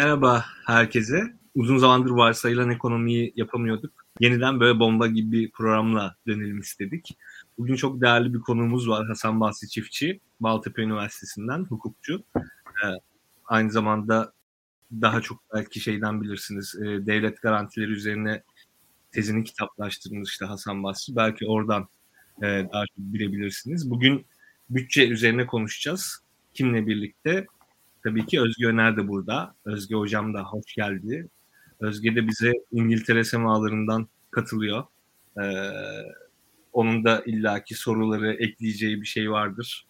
Merhaba herkese. Uzun zamandır varsayılan ekonomiyi yapamıyorduk. Yeniden böyle bomba gibi bir programla dönelim istedik. Bugün çok değerli bir konuğumuz var Hasan Bahsi Çiftçi, Maltepe Üniversitesi'nden hukukçu. Ee, aynı zamanda daha çok belki şeyden bilirsiniz, e, devlet garantileri üzerine tezini kitaplaştırmış işte Hasan Basri. Belki oradan e, daha çok bilebilirsiniz. Bugün bütçe üzerine konuşacağız. Kimle birlikte? Tabii ki Özge Öner de burada. Özge Hocam da hoş geldi. Özge de bize İngiltere semalarından katılıyor. Ee, onun da illaki soruları ekleyeceği bir şey vardır.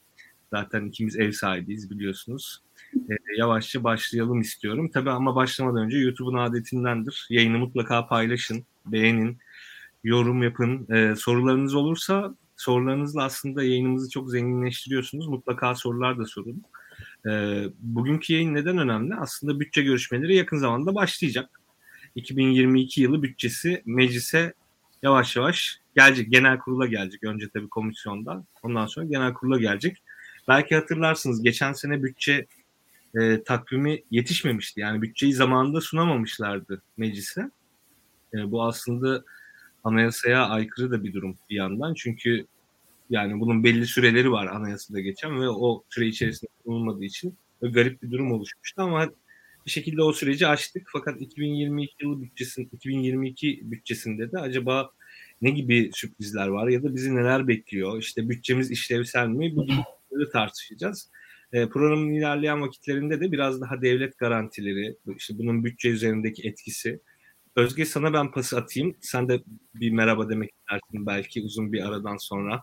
Zaten ikimiz ev sahibiyiz biliyorsunuz. Ee, yavaşça başlayalım istiyorum. Tabii ama başlamadan önce YouTube'un adetindendir. Yayını mutlaka paylaşın, beğenin, yorum yapın. Ee, sorularınız olursa sorularınızla aslında yayınımızı çok zenginleştiriyorsunuz. Mutlaka sorular da sorun. E, bugünkü yayın neden önemli? Aslında bütçe görüşmeleri yakın zamanda başlayacak. 2022 yılı bütçesi meclise yavaş yavaş gelecek. Genel kurula gelecek. Önce tabii komisyonda. Ondan sonra genel kurula gelecek. Belki hatırlarsınız geçen sene bütçe e, takvimi yetişmemişti. Yani bütçeyi zamanında sunamamışlardı meclise. E, bu aslında anayasaya aykırı da bir durum bir yandan. Çünkü yani bunun belli süreleri var anayasada geçen ve o süre içerisinde bulunmadığı için garip bir durum oluşmuştu ama bir şekilde o süreci açtık. Fakat 2022 yılı bütçesinde 2022 bütçesinde de acaba ne gibi sürprizler var ya da bizi neler bekliyor? İşte bütçemiz işlevsel mi? Bu gibi tartışacağız. E, programın ilerleyen vakitlerinde de biraz daha devlet garantileri, işte bunun bütçe üzerindeki etkisi. Özge sana ben pası atayım. Sen de bir merhaba demek istersin belki uzun bir aradan sonra.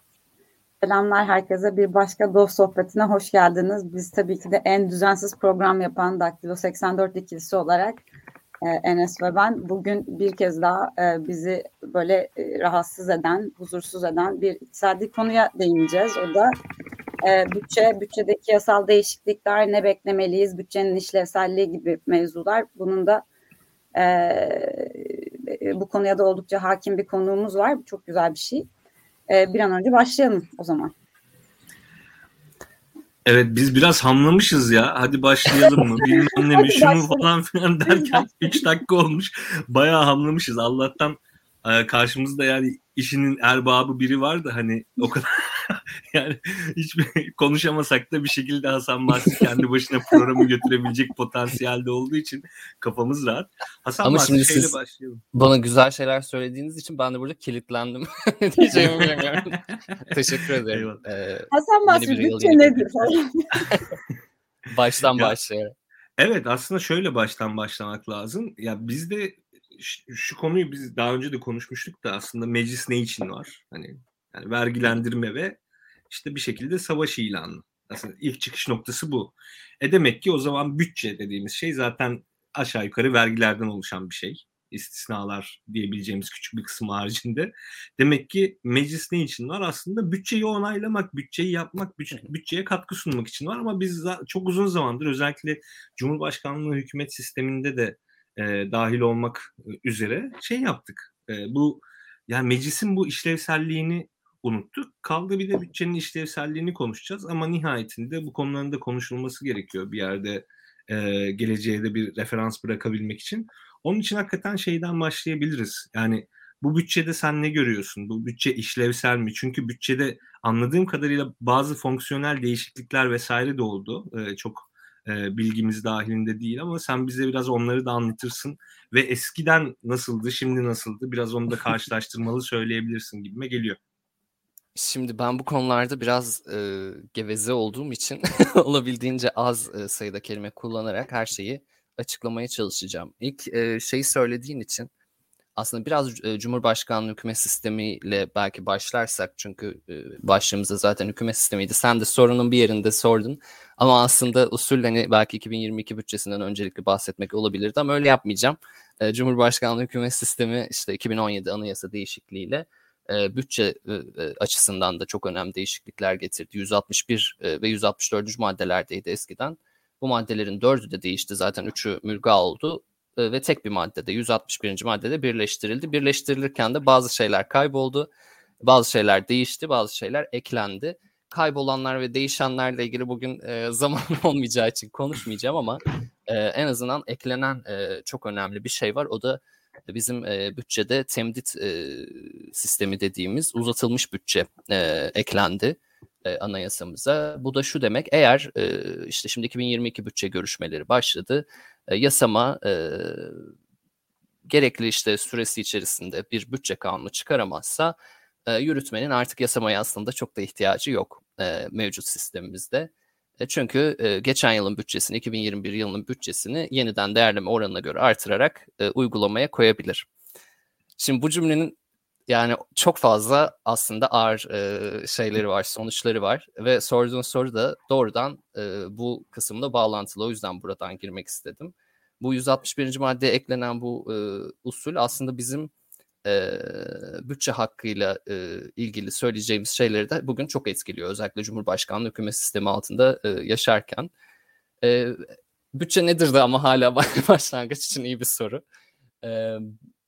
Selamlar herkese. Bir başka dost sohbetine hoş geldiniz. Biz tabii ki de en düzensiz program yapan Daktilo 84 ikilisi olarak e, Enes ve ben bugün bir kez daha e, bizi böyle e, rahatsız eden, huzursuz eden bir iktisadi konuya değineceğiz. O da e, bütçe, bütçedeki yasal değişiklikler, ne beklemeliyiz, bütçenin işlevselliği gibi mevzular. Bunun da e, e bu konuya da oldukça hakim bir konuğumuz var. Çok güzel bir şey e, bir an önce başlayalım o zaman. Evet biz biraz hamlamışız ya. Hadi başlayalım mı? Bilmem ne mi şunu falan filan derken 3 dakika olmuş. Bayağı hamlamışız. Allah'tan e, karşımızda yani işinin erbabı biri var da hani o kadar yani hiç konuşamasak da bir şekilde Hasan Bahsi kendi başına programı götürebilecek potansiyelde olduğu için kafamız rahat. Hasan Ama Bahsi şimdi siz başlayalım. Bana güzel şeyler söylediğiniz için ben de burada kilitlendim. Diyeceğimi bilmiyorum. Teşekkür ederim. Ee, Hasan Bahsi bütçe nedir? baştan başlayarak. Evet aslında şöyle baştan başlamak lazım. Ya bizde şu konuyu biz daha önce de konuşmuştuk da aslında meclis ne için var? Hani yani vergilendirme ve işte bir şekilde savaş ilanı. Aslında ilk çıkış noktası bu. E demek ki o zaman bütçe dediğimiz şey zaten aşağı yukarı vergilerden oluşan bir şey. İstisnalar diyebileceğimiz küçük bir kısım haricinde. Demek ki meclis ne için var? Aslında bütçeyi onaylamak, bütçeyi yapmak, bütçeye katkı sunmak için var. Ama biz çok uzun zamandır özellikle Cumhurbaşkanlığı hükümet sisteminde de e, dahil olmak üzere şey yaptık. E, bu yani meclisin bu işlevselliğini unuttuk. Kaldı bir de bütçenin işlevselliğini konuşacağız ama nihayetinde bu konuların da konuşulması gerekiyor bir yerde e, geleceğe de bir referans bırakabilmek için. Onun için hakikaten şeyden başlayabiliriz. Yani bu bütçede sen ne görüyorsun? Bu bütçe işlevsel mi? Çünkü bütçede anladığım kadarıyla bazı fonksiyonel değişiklikler vesaire de oldu. Ee, çok e, bilgimiz dahilinde değil ama sen bize biraz onları da anlatırsın ve eskiden nasıldı, şimdi nasıldı biraz onu da karşılaştırmalı söyleyebilirsin gibime geliyor. Şimdi ben bu konularda biraz e, geveze olduğum için olabildiğince az e, sayıda kelime kullanarak her şeyi açıklamaya çalışacağım. İlk e, şeyi söylediğin için aslında biraz e, Cumhurbaşkanlığı hükümet sistemiyle belki başlarsak çünkü e, başlığımızda zaten hükümet sistemiydi. Sen de sorunun bir yerinde sordun. Ama aslında usul hani belki 2022 bütçesinden öncelikli bahsetmek olabilirdi ama öyle yapmayacağım. E, Cumhurbaşkanlığı hükümet sistemi işte 2017 anayasa değişikliğiyle bütçe açısından da çok önemli değişiklikler getirdi. 161 e, ve 164. maddelerdeydi eskiden. Bu maddelerin dördü de değişti zaten üçü mülga oldu ve tek bir maddede 161. maddede birleştirildi. Birleştirilirken de bazı şeyler kayboldu, bazı şeyler değişti, bazı şeyler eklendi. kaybolanlar ve değişenlerle ilgili bugün e, zaman olmayacağı için konuşmayacağım ama e, en azından eklenen e, çok önemli bir şey var. O da bizim e, bütçede temdit e, sistemi dediğimiz uzatılmış bütçe e, eklendi e, anayasamıza. Bu da şu demek eğer e, işte şimdi 2022 bütçe görüşmeleri başladı. E, yasama e, gerekli işte süresi içerisinde bir bütçe kanunu çıkaramazsa yürütmenin artık yasamaya aslında çok da ihtiyacı yok mevcut sistemimizde. Çünkü geçen yılın bütçesini, 2021 yılının bütçesini yeniden değerleme oranına göre artırarak uygulamaya koyabilir. Şimdi bu cümlenin yani çok fazla aslında ağır e, şeyleri var, sonuçları var ve sorduğun soru da doğrudan e, bu kısımda bağlantılı. O yüzden buradan girmek istedim. Bu 161. maddeye eklenen bu e, usul aslında bizim e, bütçe hakkıyla e, ilgili söyleyeceğimiz şeyleri de bugün çok etkiliyor. Özellikle Cumhurbaşkanlığı hükümet sistemi altında e, yaşarken. E, bütçe nedir de ama hala başlangıç için iyi bir soru. E,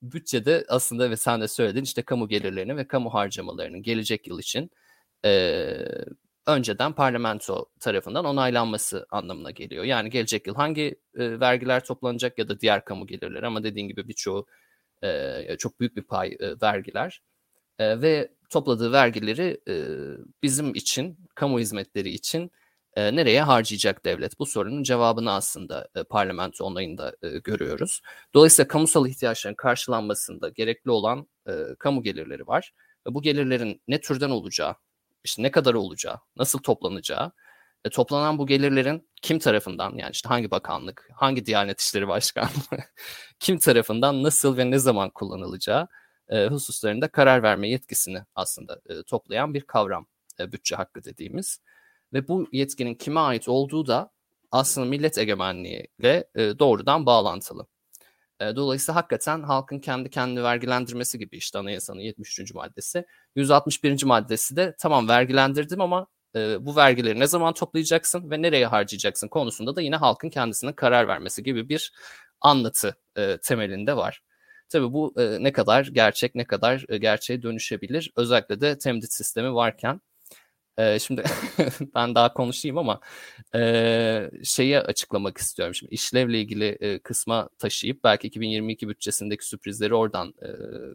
bütçede aslında ve sen de söyledin işte kamu gelirlerinin ve kamu harcamalarının gelecek yıl için e, önceden parlamento tarafından onaylanması anlamına geliyor. Yani gelecek yıl hangi e, vergiler toplanacak ya da diğer kamu gelirleri ama dediğin gibi birçoğu e, çok büyük bir pay e, vergiler e, ve topladığı vergileri e, bizim için, kamu hizmetleri için e, nereye harcayacak devlet? Bu sorunun cevabını aslında e, parlamento onayında e, görüyoruz. Dolayısıyla kamusal ihtiyaçların karşılanmasında gerekli olan e, kamu gelirleri var. Ve bu gelirlerin ne türden olacağı, işte ne kadar olacağı, nasıl toplanacağı, e, toplanan bu gelirlerin kim tarafından yani işte hangi bakanlık, hangi Diyanet İşleri Başkanlığı, kim tarafından nasıl ve ne zaman kullanılacağı e, hususlarında karar verme yetkisini aslında e, toplayan bir kavram e, bütçe hakkı dediğimiz. Ve bu yetkinin kime ait olduğu da aslında millet egemenliğiyle e, doğrudan bağlantılı. E, dolayısıyla hakikaten halkın kendi kendini vergilendirmesi gibi işte anayasanın 73. maddesi. 161. maddesi de tamam vergilendirdim ama e, bu vergileri ne zaman toplayacaksın ve nereye harcayacaksın konusunda da yine halkın kendisine karar vermesi gibi bir anlatı e, temelinde var. Tabii bu e, ne kadar gerçek, ne kadar e, gerçeğe dönüşebilir. Özellikle de temdit sistemi varken. E, şimdi ben daha konuşayım ama e, şeyi açıklamak istiyorum. Şimdi işlevle ilgili e, kısma taşıyıp belki 2022 bütçesindeki sürprizleri oradan e,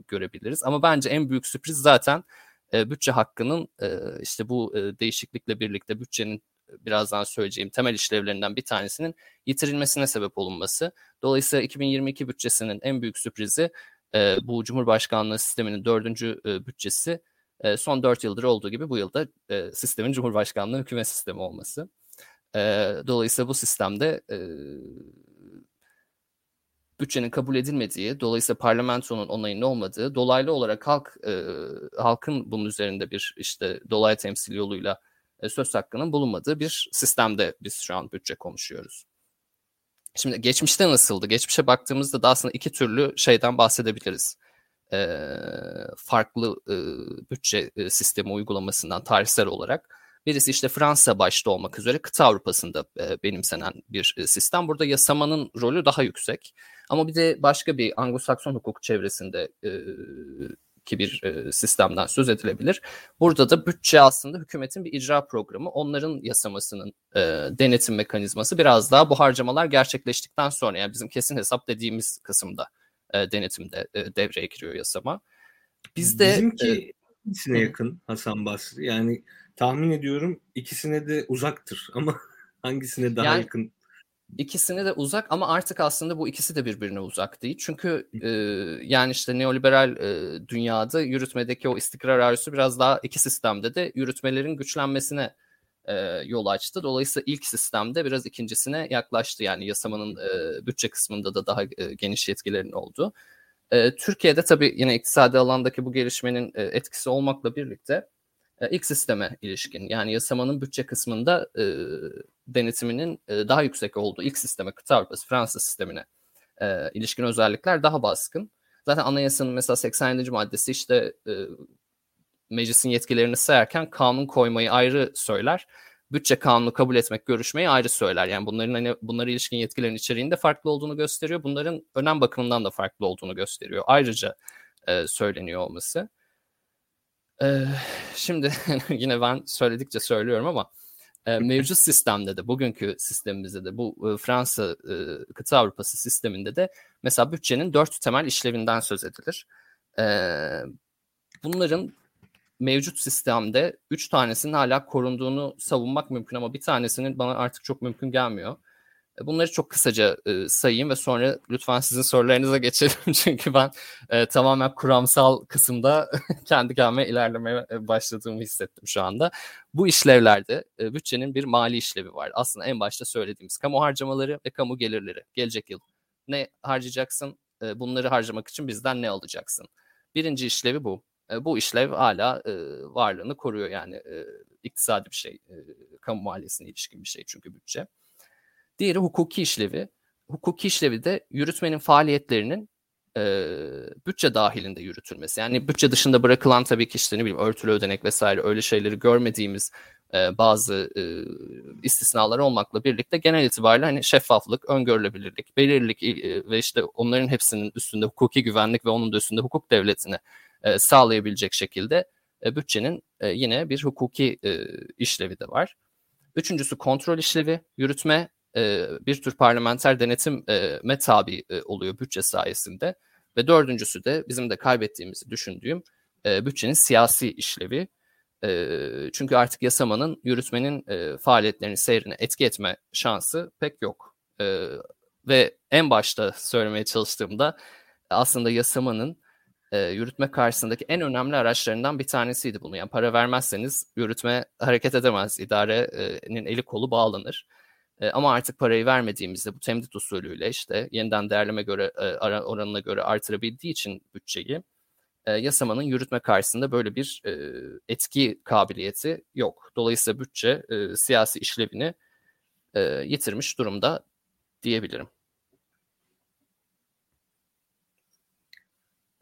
görebiliriz. Ama bence en büyük sürpriz zaten e, bütçe hakkının e, işte bu e, değişiklikle birlikte bütçenin birazdan söyleyeceğim temel işlevlerinden bir tanesinin yitirilmesine sebep olunması. Dolayısıyla 2022 bütçesinin en büyük sürprizi e, bu Cumhurbaşkanlığı sisteminin dördüncü e, bütçesi son dört yıldır olduğu gibi bu yılda e, sistemin Cumhurbaşkanlığı hükümet sistemi olması. E, dolayısıyla bu sistemde e, bütçenin kabul edilmediği, dolayısıyla parlamentonun onayının olmadığı, dolaylı olarak halk e, halkın bunun üzerinde bir işte dolaylı temsil yoluyla e, söz hakkının bulunmadığı bir sistemde biz şu an bütçe konuşuyoruz. Şimdi geçmişte nasıldı? Geçmişe baktığımızda da aslında iki türlü şeyden bahsedebiliriz. E, farklı e, bütçe sistemi uygulamasından tarihsel olarak. Birisi işte Fransa başta olmak üzere kıta Avrupa'sında e, benimsenen bir e, sistem. Burada yasamanın rolü daha yüksek. Ama bir de başka bir Anglo-Sakson hukuk çevresinde e, ki bir e, sistemden söz edilebilir. Burada da bütçe aslında hükümetin bir icra programı. Onların yasamasının e, denetim mekanizması biraz daha bu harcamalar gerçekleştikten sonra yani bizim kesin hesap dediğimiz kısımda e, denetimde e, devreye giriyor yasama. Bizde Bizimki e, ikisine yakın Hasan Basri. Yani tahmin ediyorum ikisine de uzaktır ama hangisine daha yani, yakın İkisine de uzak ama artık aslında bu ikisi de birbirine uzak değil. Çünkü e, yani işte neoliberal e, dünyada yürütmedeki o istikrar arzusu biraz daha iki sistemde de yürütmelerin güçlenmesine e, yol açtı. Dolayısıyla ilk sistemde biraz ikincisine yaklaştı. Yani yasamanın e, bütçe kısmında da daha e, geniş yetkilerin oldu. E, Türkiye'de tabii yine iktisadi alandaki bu gelişmenin e, etkisi olmakla birlikte e, ilk sisteme ilişkin yani yasamanın bütçe kısmında e, denetiminin e, daha yüksek olduğu ilk sisteme kıta Avrupası Fransa sistemine e, ilişkin özellikler daha baskın. Zaten anayasanın mesela 87. maddesi işte e, meclisin yetkilerini sayarken kanun koymayı ayrı söyler. Bütçe kanunu kabul etmek, görüşmeyi ayrı söyler. Yani bunların hani bunlara ilişkin yetkilerin içeriğinde farklı olduğunu gösteriyor. Bunların önem bakımından da farklı olduğunu gösteriyor. Ayrıca e, söyleniyor olması. Ee, şimdi yine ben söyledikçe söylüyorum ama e, mevcut sistemde de bugünkü sistemimizde de bu e, Fransa e, kıta Avrupası sisteminde de mesela bütçenin dört temel işlevinden söz edilir. E, bunların mevcut sistemde üç tanesinin hala korunduğunu savunmak mümkün ama bir tanesinin bana artık çok mümkün gelmiyor. E, bunları çok kısaca e, sayayım ve sonra lütfen sizin sorularınıza geçelim. Çünkü ben e, tamamen kuramsal kısımda kendi kendime ilerlemeye e, başladığımı hissettim şu anda. Bu işlevlerde e, bütçenin bir mali işlevi var. Aslında en başta söylediğimiz kamu harcamaları ve kamu gelirleri. Gelecek yıl ne harcayacaksın? E, bunları harcamak için bizden ne alacaksın? Birinci işlevi bu. Bu işlev hala e, varlığını koruyor yani e, iktisadi bir şey. E, kamu maliyesine ilişkin bir şey çünkü bütçe. Diğeri hukuki işlevi. Hukuki işlevi de yürütmenin faaliyetlerinin e, bütçe dahilinde yürütülmesi. Yani bütçe dışında bırakılan tabii ki işte ne bileyim örtülü ödenek vesaire öyle şeyleri görmediğimiz e, bazı e, istisnalar olmakla birlikte genel itibariyle hani şeffaflık, öngörülebilirlik, belirlilik e, ve işte onların hepsinin üstünde hukuki güvenlik ve onun da üstünde hukuk devletini e, sağlayabilecek şekilde e, bütçenin e, yine bir hukuki e, işlevi de var. Üçüncüsü kontrol işlevi, yürütme e, bir tür parlamenter denetime tabi e, oluyor bütçe sayesinde. Ve dördüncüsü de bizim de kaybettiğimizi düşündüğüm e, bütçenin siyasi işlevi. E, çünkü artık yasamanın yürütmenin e, faaliyetlerini, seyrini etki etme şansı pek yok. E, ve en başta söylemeye çalıştığımda aslında yasamanın e, yürütme karşısındaki en önemli araçlarından bir tanesiydi bunu. Yani para vermezseniz yürütme hareket edemez, idarenin eli kolu bağlanır. E, ama artık parayı vermediğimizde bu temdit usulüyle işte yeniden değerleme göre e, oranına göre artırabildiği için bütçeyi e, yasamanın yürütme karşısında böyle bir e, etki kabiliyeti yok. Dolayısıyla bütçe e, siyasi işlevini e, yitirmiş durumda diyebilirim.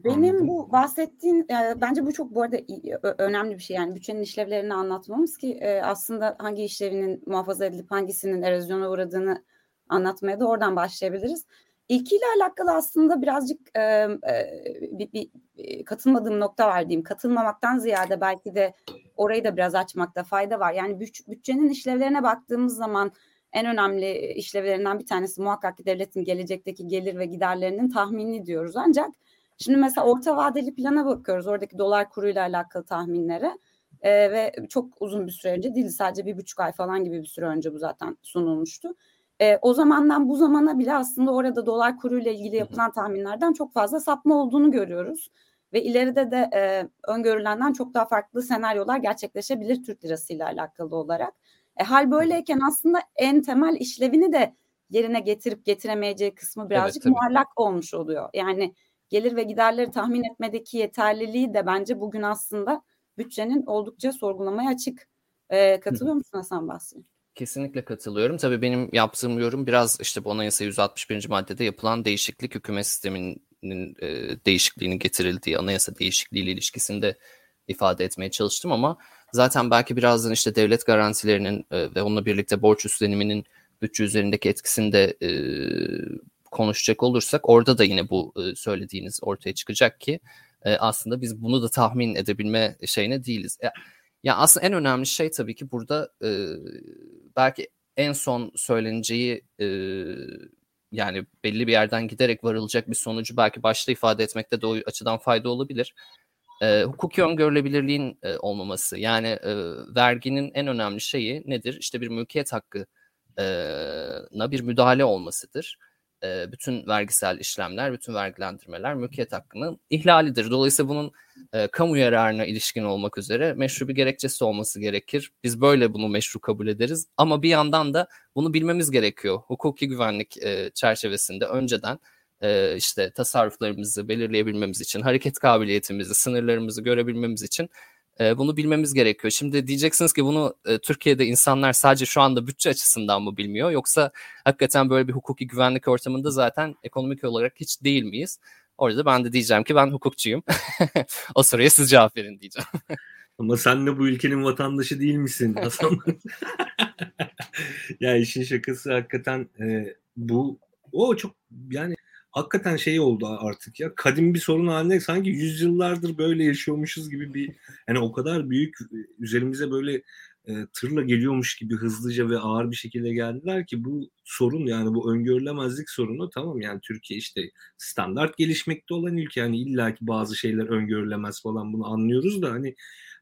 Benim bu bahsettiğin e, bence bu çok bu arada önemli bir şey yani bütçenin işlevlerini anlatmamız ki e, aslında hangi işlevinin muhafaza edilip hangisinin erozyona uğradığını anlatmaya da oradan başlayabiliriz. İlkiyle alakalı aslında birazcık e, e, bir, bir katılmadığım nokta var diyeyim. Katılmamaktan ziyade belki de orayı da biraz açmakta fayda var. Yani büt, bütçenin işlevlerine baktığımız zaman en önemli işlevlerinden bir tanesi muhakkak ki devletin gelecekteki gelir ve giderlerinin tahmini diyoruz. Ancak Şimdi mesela orta vadeli plana bakıyoruz. Oradaki dolar kuruyla alakalı tahminlere. Ee, ve çok uzun bir süre önce değil sadece bir buçuk ay falan gibi bir süre önce bu zaten sunulmuştu. Ee, o zamandan bu zamana bile aslında orada dolar kuruyla ilgili yapılan tahminlerden çok fazla sapma olduğunu görüyoruz. Ve ileride de e, öngörülenden çok daha farklı senaryolar gerçekleşebilir Türk lirası ile alakalı olarak. E, hal böyleyken aslında en temel işlevini de yerine getirip getiremeyeceği kısmı birazcık evet, muallak olmuş oluyor. Yani gelir ve giderleri tahmin etmedeki yeterliliği de bence bugün aslında bütçenin oldukça sorgulamaya açık. E, katılıyor musun Hasan Basri? Kesinlikle katılıyorum. Tabii benim yaptığım yorum biraz işte bu anayasa 161. maddede yapılan değişiklik hükümet sisteminin e, değişikliğinin getirildiği anayasa değişikliğiyle ilişkisinde ifade etmeye çalıştım ama zaten belki birazdan işte devlet garantilerinin e, ve onunla birlikte borç üstleniminin bütçe üzerindeki etkisini de e, konuşacak olursak orada da yine bu e, söylediğiniz ortaya çıkacak ki e, aslında biz bunu da tahmin edebilme şeyine değiliz. Ya, ya aslında en önemli şey tabii ki burada e, belki en son söyleneceği e, yani belli bir yerden giderek varılacak bir sonucu belki başta ifade etmekte de o açıdan fayda olabilir. E, hukuki öngörülebilirliğin e, olmaması yani e, verginin en önemli şeyi nedir? İşte bir mülkiyet hakkı na bir müdahale olmasıdır bütün vergisel işlemler, bütün vergilendirmeler mülkiyet hakkının ihlalidir. Dolayısıyla bunun e, kamu yararına ilişkin olmak üzere meşru bir gerekçesi olması gerekir. Biz böyle bunu meşru kabul ederiz. Ama bir yandan da bunu bilmemiz gerekiyor. Hukuki güvenlik e, çerçevesinde önceden e, işte tasarruflarımızı belirleyebilmemiz için, hareket kabiliyetimizi, sınırlarımızı görebilmemiz için e, bunu bilmemiz gerekiyor. Şimdi diyeceksiniz ki bunu e, Türkiye'de insanlar sadece şu anda bütçe açısından mı bilmiyor yoksa hakikaten böyle bir hukuki güvenlik ortamında zaten ekonomik olarak hiç değil miyiz? Orada ben de diyeceğim ki ben hukukçuyum. o soruya siz cevap verin diyeceğim. Ama sen de bu ülkenin vatandaşı değil misin Hasan? ya işin şakası hakikaten e, bu o çok yani hakikaten şey oldu artık ya. Kadim bir sorun haline sanki yüzyıllardır böyle yaşıyormuşuz gibi bir yani o kadar büyük üzerimize böyle e, tırla geliyormuş gibi hızlıca ve ağır bir şekilde geldiler ki bu sorun yani bu öngörülemezlik sorunu tamam yani Türkiye işte standart gelişmekte olan ülke. Yani illaki bazı şeyler öngörülemez falan bunu anlıyoruz da hani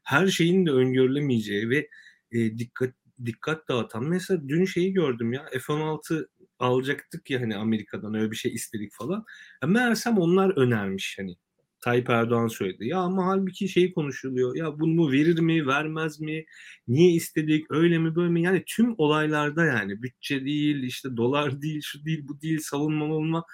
her şeyin de öngörülemeyeceği ve e, dikkat dikkat dağıtan mesela dün şeyi gördüm ya F-16 alacaktık ya hani Amerika'dan öyle bir şey istedik falan. Ya meğersem onlar önermiş hani Tayyip Erdoğan söyledi. Ya ama halbuki şey konuşuluyor. Ya bunu verir mi, vermez mi? Niye istedik? Öyle mi, böyle mi? Yani tüm olaylarda yani bütçe değil, işte dolar değil, şu değil, bu değil, savunma olma.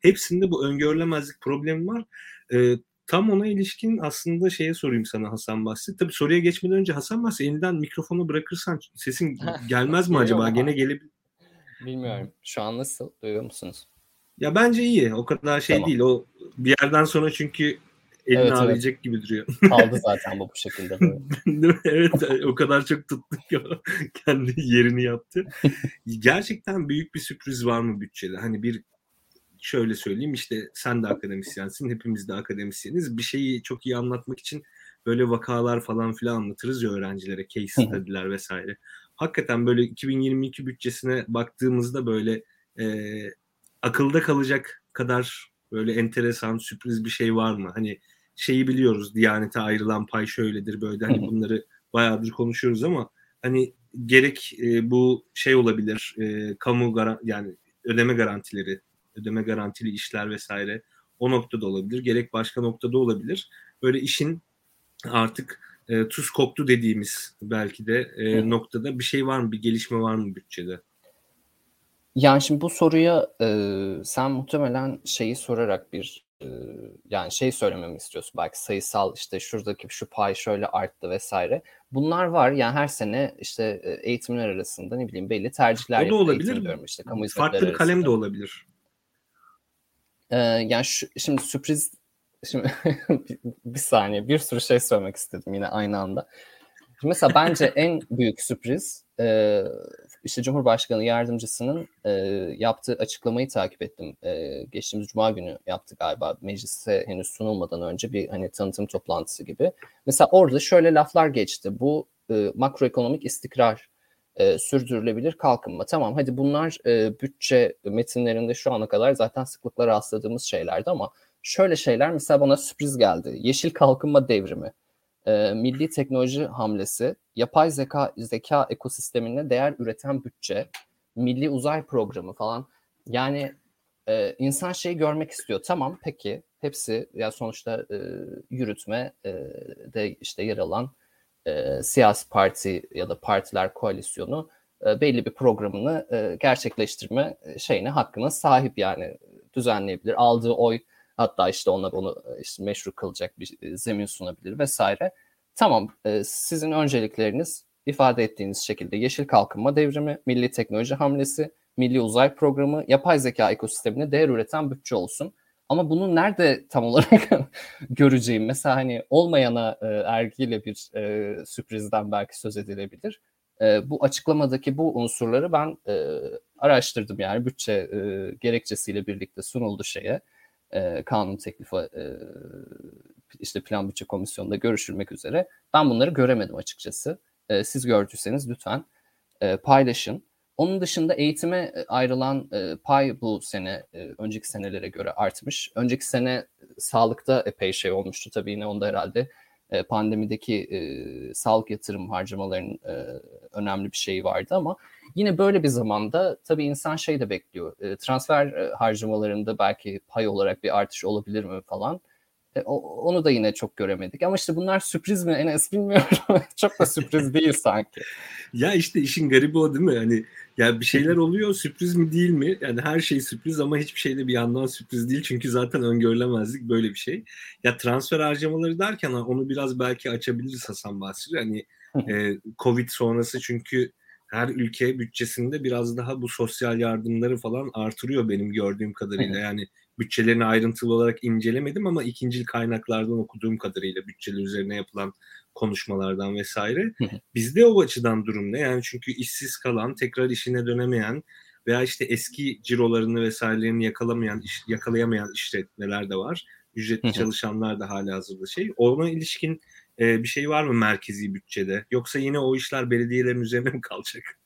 Hepsinde bu öngörülemezlik problemi var. Ee, tam ona ilişkin aslında şeye sorayım sana Hasan Bahsi. Tabii soruya geçmeden önce Hasan Bahsi elinden mikrofonu bırakırsan sesin gelmez mi acaba? Gene gelebilir. Bilmiyorum. Şu an nasıl? Duyuyor musunuz? Ya bence iyi. O kadar şey tamam. değil. O bir yerden sonra çünkü elini evet, ağrıyacak evet. gibi duruyor. Kaldı zaten bu bu şekilde. evet o kadar çok tuttuk ki kendi yerini yaptı. Gerçekten büyük bir sürpriz var mı bütçede? Hani bir şöyle söyleyeyim işte sen de akademisyensin hepimiz de akademisyeniz. Bir şeyi çok iyi anlatmak için böyle vakalar falan filan anlatırız ya öğrencilere case study'ler vesaire. Hakikaten böyle 2022 bütçesine baktığımızda böyle e, akılda kalacak kadar böyle enteresan sürpriz bir şey var mı? Hani şeyi biliyoruz Diyanete ayrılan pay şöyledir böyle hani bunları bayağıdır konuşuyoruz ama hani gerek e, bu şey olabilir e, kamu garan yani ödeme garantileri ödeme garantili işler vesaire o noktada olabilir gerek başka noktada olabilir böyle işin artık e, tuz koktu dediğimiz belki de e, noktada bir şey var mı bir gelişme var mı bütçede? Yani şimdi bu soruya e, sen muhtemelen şeyi sorarak bir e, yani şey söylememi istiyorsun belki sayısal işte şuradaki şu pay şöyle arttı vesaire. Bunlar var yani her sene işte eğitimler arasında ne bileyim belli tercihler o da olabilir. Diyorum işte kamu Farklı bir kalem de olabilir. Ee, yani şu, şimdi sürpriz şimdi bir saniye bir sürü şey söylemek istedim yine aynı anda. Şimdi mesela bence en büyük sürpriz e, işte Cumhurbaşkanı yardımcısının e, yaptığı açıklamayı takip ettim. E, geçtiğimiz Cuma günü yaptı galiba meclise henüz sunulmadan önce bir hani tanıtım toplantısı gibi. Mesela orada şöyle laflar geçti. Bu e, makroekonomik istikrar e, sürdürülebilir kalkınma. Tamam hadi bunlar e, bütçe metinlerinde şu ana kadar zaten sıklıkla rastladığımız şeylerdi ama şöyle şeyler mesela bana sürpriz geldi. Yeşil kalkınma devrimi e, milli teknoloji hamlesi, yapay zeka zeka ekosistemine değer üreten bütçe, milli uzay programı falan. Yani e, insan şeyi görmek istiyor. Tamam peki hepsi ya yani sonuçta e, yürütme e, de işte yer alan e, siyasi parti ya da partiler koalisyonu e, belli bir programını e, gerçekleştirme şeyine hakkına sahip yani düzenleyebilir. Aldığı oy Hatta işte ona onu e, işte meşru kılacak bir e, zemin sunabilir vesaire. Tamam e, sizin öncelikleriniz ifade ettiğiniz şekilde yeşil kalkınma devrimi, milli teknoloji hamlesi, milli uzay programı, yapay zeka ekosistemine değer üreten bütçe olsun. Ama bunu nerede tam olarak göreceğim? Mesela hani olmayana e, ergiyle bir e, sürprizden belki söz edilebilir. E, bu açıklamadaki bu unsurları ben e, araştırdım yani bütçe e, gerekçesiyle birlikte sunuldu şeye e, kanun teklifi e, işte plan bütçe komisyonunda görüşülmek üzere. Ben bunları göremedim açıkçası. E, siz gördüyseniz lütfen e, paylaşın. Onun dışında eğitime ayrılan e, pay bu sene e, önceki senelere göre artmış. Önceki sene sağlıkta epey şey olmuştu tabii yine onda herhalde e, pandemideki e, sağlık yatırım harcamalarının e, önemli bir şeyi vardı ama yine böyle bir zamanda tabii insan şey de bekliyor. E, transfer e, harcamalarında belki pay olarak bir artış olabilir mi falan. E, o, onu da yine çok göremedik. Ama işte bunlar sürpriz mi Enes bilmiyorum. çok da sürpriz değil sanki. Ya işte işin garibi o değil mi? Hani ya bir şeyler oluyor sürpriz mi değil mi? Yani her şey sürpriz ama hiçbir şey de bir yandan sürpriz değil. Çünkü zaten öngörülemezlik böyle bir şey. Ya transfer harcamaları derken onu biraz belki açabiliriz Hasan bahsediyor. Hani e, Covid sonrası çünkü her ülke bütçesinde biraz daha bu sosyal yardımları falan artırıyor benim gördüğüm kadarıyla. Yani bütçelerini ayrıntılı olarak incelemedim ama ikincil kaynaklardan okuduğum kadarıyla bütçeler üzerine yapılan konuşmalardan vesaire. Bizde o açıdan durum ne? Yani çünkü işsiz kalan, tekrar işine dönemeyen veya işte eski cirolarını vesairelerini yakalamayan, iş, yakalayamayan işletmeler de var. Ücretli çalışanlar da hala hazırda şey. Ona ilişkin e, bir şey var mı merkezi bütçede? Yoksa yine o işler belediyelerin üzerine mi kalacak?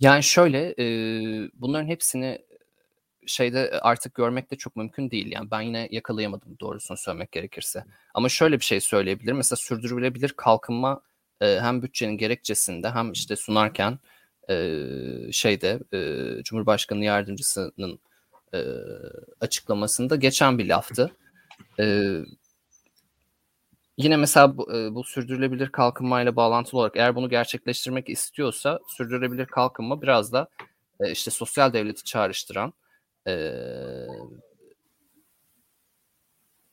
Yani şöyle e, bunların hepsini şeyde artık görmek de çok mümkün değil. Yani ben yine yakalayamadım doğrusunu söylemek gerekirse. Ama şöyle bir şey söyleyebilirim. Mesela sürdürülebilir kalkınma e, hem bütçenin gerekçesinde hem işte sunarken e, şeyde e, Cumhurbaşkanı yardımcısının e, açıklamasında geçen bir laftı. E, yine mesela bu, e, bu sürdürülebilir kalkınmayla bağlantılı olarak eğer bunu gerçekleştirmek istiyorsa sürdürülebilir kalkınma biraz da e, işte sosyal devleti çağrıştıran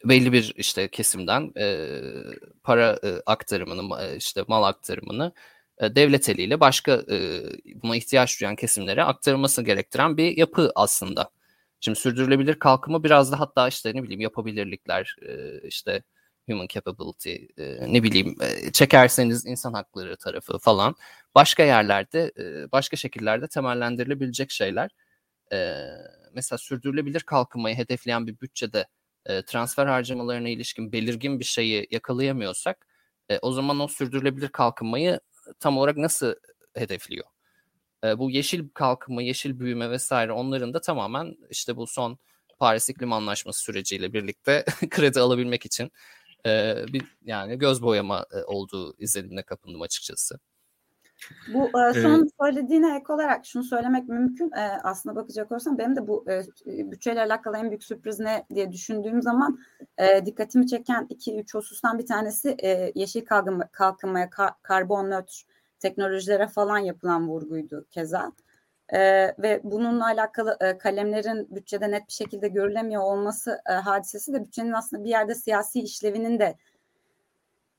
belli bir işte kesimden e, para e, aktarımını işte mal aktarımını e, devlet eliyle başka e, buna ihtiyaç duyan kesimlere aktarılması gerektiren bir yapı aslında. Şimdi sürdürülebilir kalkınma biraz da hatta işte ne bileyim yapabilirlikler e, işte human capability e, ne bileyim e, çekerseniz insan hakları tarafı falan başka yerlerde e, başka şekillerde temellendirilebilecek şeyler. E, mesela sürdürülebilir kalkınmayı hedefleyen bir bütçede e, transfer harcamalarına ilişkin belirgin bir şeyi yakalayamıyorsak e, o zaman o sürdürülebilir kalkınmayı tam olarak nasıl hedefliyor? E, bu yeşil kalkınma, yeşil büyüme vesaire onların da tamamen işte bu son Paris İklim Anlaşması süreciyle birlikte kredi alabilmek için e, bir yani göz boyama olduğu izlenimine kapındım açıkçası. Bu e, son evet. söylediğine ek olarak şunu söylemek mümkün. E, aslında bakacak olursam benim de bu e, bütçeyle alakalı en büyük sürpriz ne diye düşündüğüm zaman e, dikkatimi çeken iki üç husustan bir tanesi e, yeşil kalkınma, kalkınmaya, kar, karbon nötr teknolojilere falan yapılan vurguydu keza. E, ve bununla alakalı e, kalemlerin bütçede net bir şekilde görülemiyor olması e, hadisesi de bütçenin aslında bir yerde siyasi işlevinin de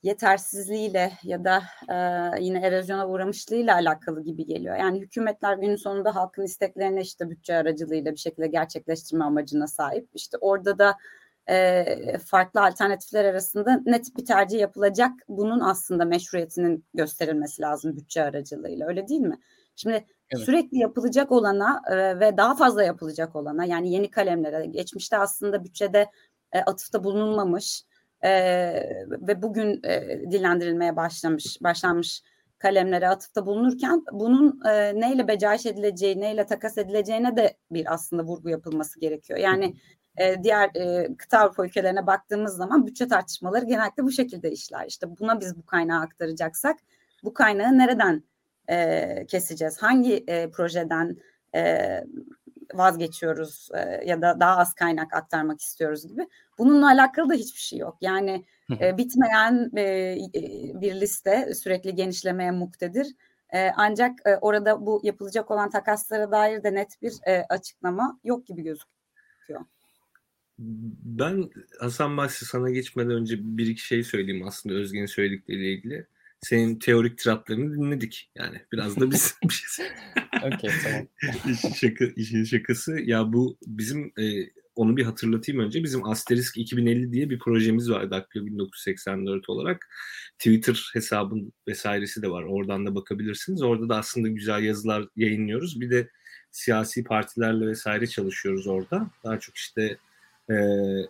yetersizliğiyle ya da e, yine erozyona uğramışlığıyla alakalı gibi geliyor. Yani hükümetler günün sonunda halkın isteklerini işte bütçe aracılığıyla bir şekilde gerçekleştirme amacına sahip. İşte orada da e, farklı alternatifler arasında net bir tercih yapılacak. Bunun aslında meşruiyetinin gösterilmesi lazım bütçe aracılığıyla öyle değil mi? Şimdi evet. sürekli yapılacak olana e, ve daha fazla yapılacak olana yani yeni kalemlere geçmişte aslında bütçede e, atıfta bulunulmamış e, ve bugün e, dillendirilmeye başlamış başlanmış kalemlere atıfta bulunurken bunun e, neyle becaiş edileceği, neyle takas edileceğine de bir aslında vurgu yapılması gerekiyor. Yani e, diğer e, kıta Avrupa ülkelerine baktığımız zaman bütçe tartışmaları genellikle bu şekilde işler. İşte buna biz bu kaynağı aktaracaksak bu kaynağı nereden e, keseceğiz? Hangi e, projeden e, vazgeçiyoruz e, ya da daha az kaynak aktarmak istiyoruz gibi. Bununla alakalı da hiçbir şey yok. Yani e, bitmeyen e, bir liste sürekli genişlemeye muktedir. E, ancak e, orada bu yapılacak olan takaslara dair de net bir e, açıklama yok gibi gözüküyor. Ben Hasan Bahsi sana geçmeden önce bir iki şey söyleyeyim aslında Özge'nin söyledikleriyle ilgili. Senin teorik tiratlarını dinledik yani. Biraz da biz bir şey Okey tamam. işin, şaka, işin şakası ya bu bizim e, onu bir hatırlatayım önce. Bizim Asterisk 2050 diye bir projemiz var Daktilo 1984 olarak. Twitter hesabın vesairesi de var. Oradan da bakabilirsiniz. Orada da aslında güzel yazılar yayınlıyoruz. Bir de siyasi partilerle vesaire çalışıyoruz orada. Daha çok işte e,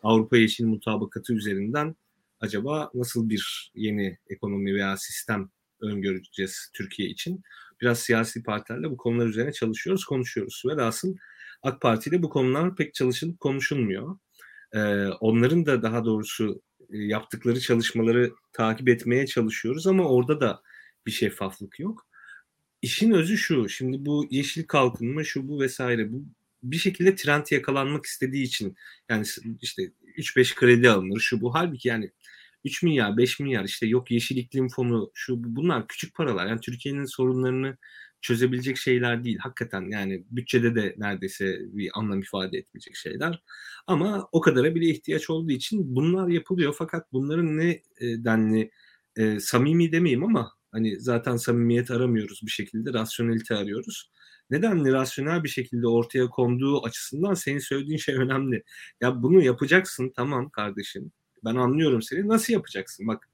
Avrupa Yeşil Mutabakatı üzerinden acaba nasıl bir yeni ekonomi veya sistem öngöreceğiz Türkiye için? Biraz siyasi partilerle bu konular üzerine çalışıyoruz, konuşuyoruz. Ve asıl AK Parti ile bu konular pek çalışılıp konuşulmuyor. Ee, onların da daha doğrusu e, yaptıkları çalışmaları takip etmeye çalışıyoruz ama orada da bir şeffaflık yok. İşin özü şu, şimdi bu yeşil kalkınma şu bu vesaire bu bir şekilde trend yakalanmak istediği için yani işte 3-5 kredi alınır şu bu halbuki yani 3 milyar 5 milyar işte yok yeşil iklim fonu şu bu, bunlar küçük paralar. Yani Türkiye'nin sorunlarını çözebilecek şeyler değil. Hakikaten yani bütçede de neredeyse bir anlam ifade etmeyecek şeyler. Ama o kadara bile ihtiyaç olduğu için bunlar yapılıyor. Fakat bunların ne e, denli e, samimi demeyeyim ama hani zaten samimiyet aramıyoruz bir şekilde rasyonelite arıyoruz. Nedenli rasyonel bir şekilde ortaya konduğu açısından senin söylediğin şey önemli. Ya bunu yapacaksın tamam kardeşim. Ben anlıyorum seni. Nasıl yapacaksın? Bak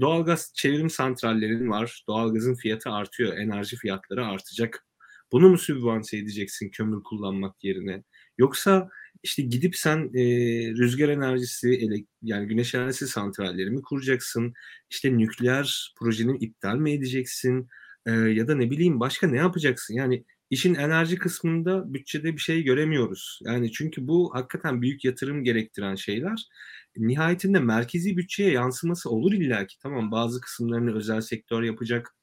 doğalgaz çevrim santrallerin var. Doğalgazın fiyatı artıyor. Enerji fiyatları artacak. Bunu mu sübvanse edeceksin kömür kullanmak yerine? Yoksa işte gidip sen e, rüzgar enerjisi, ele, yani güneş enerjisi santralleri mi kuracaksın? İşte nükleer projenin iptal mi edeceksin? E, ya da ne bileyim başka ne yapacaksın? Yani işin enerji kısmında bütçede bir şey göremiyoruz. Yani çünkü bu hakikaten büyük yatırım gerektiren şeyler. Nihayetinde merkezi bütçeye yansıması olur illaki. Tamam bazı kısımlarını özel sektör yapacak,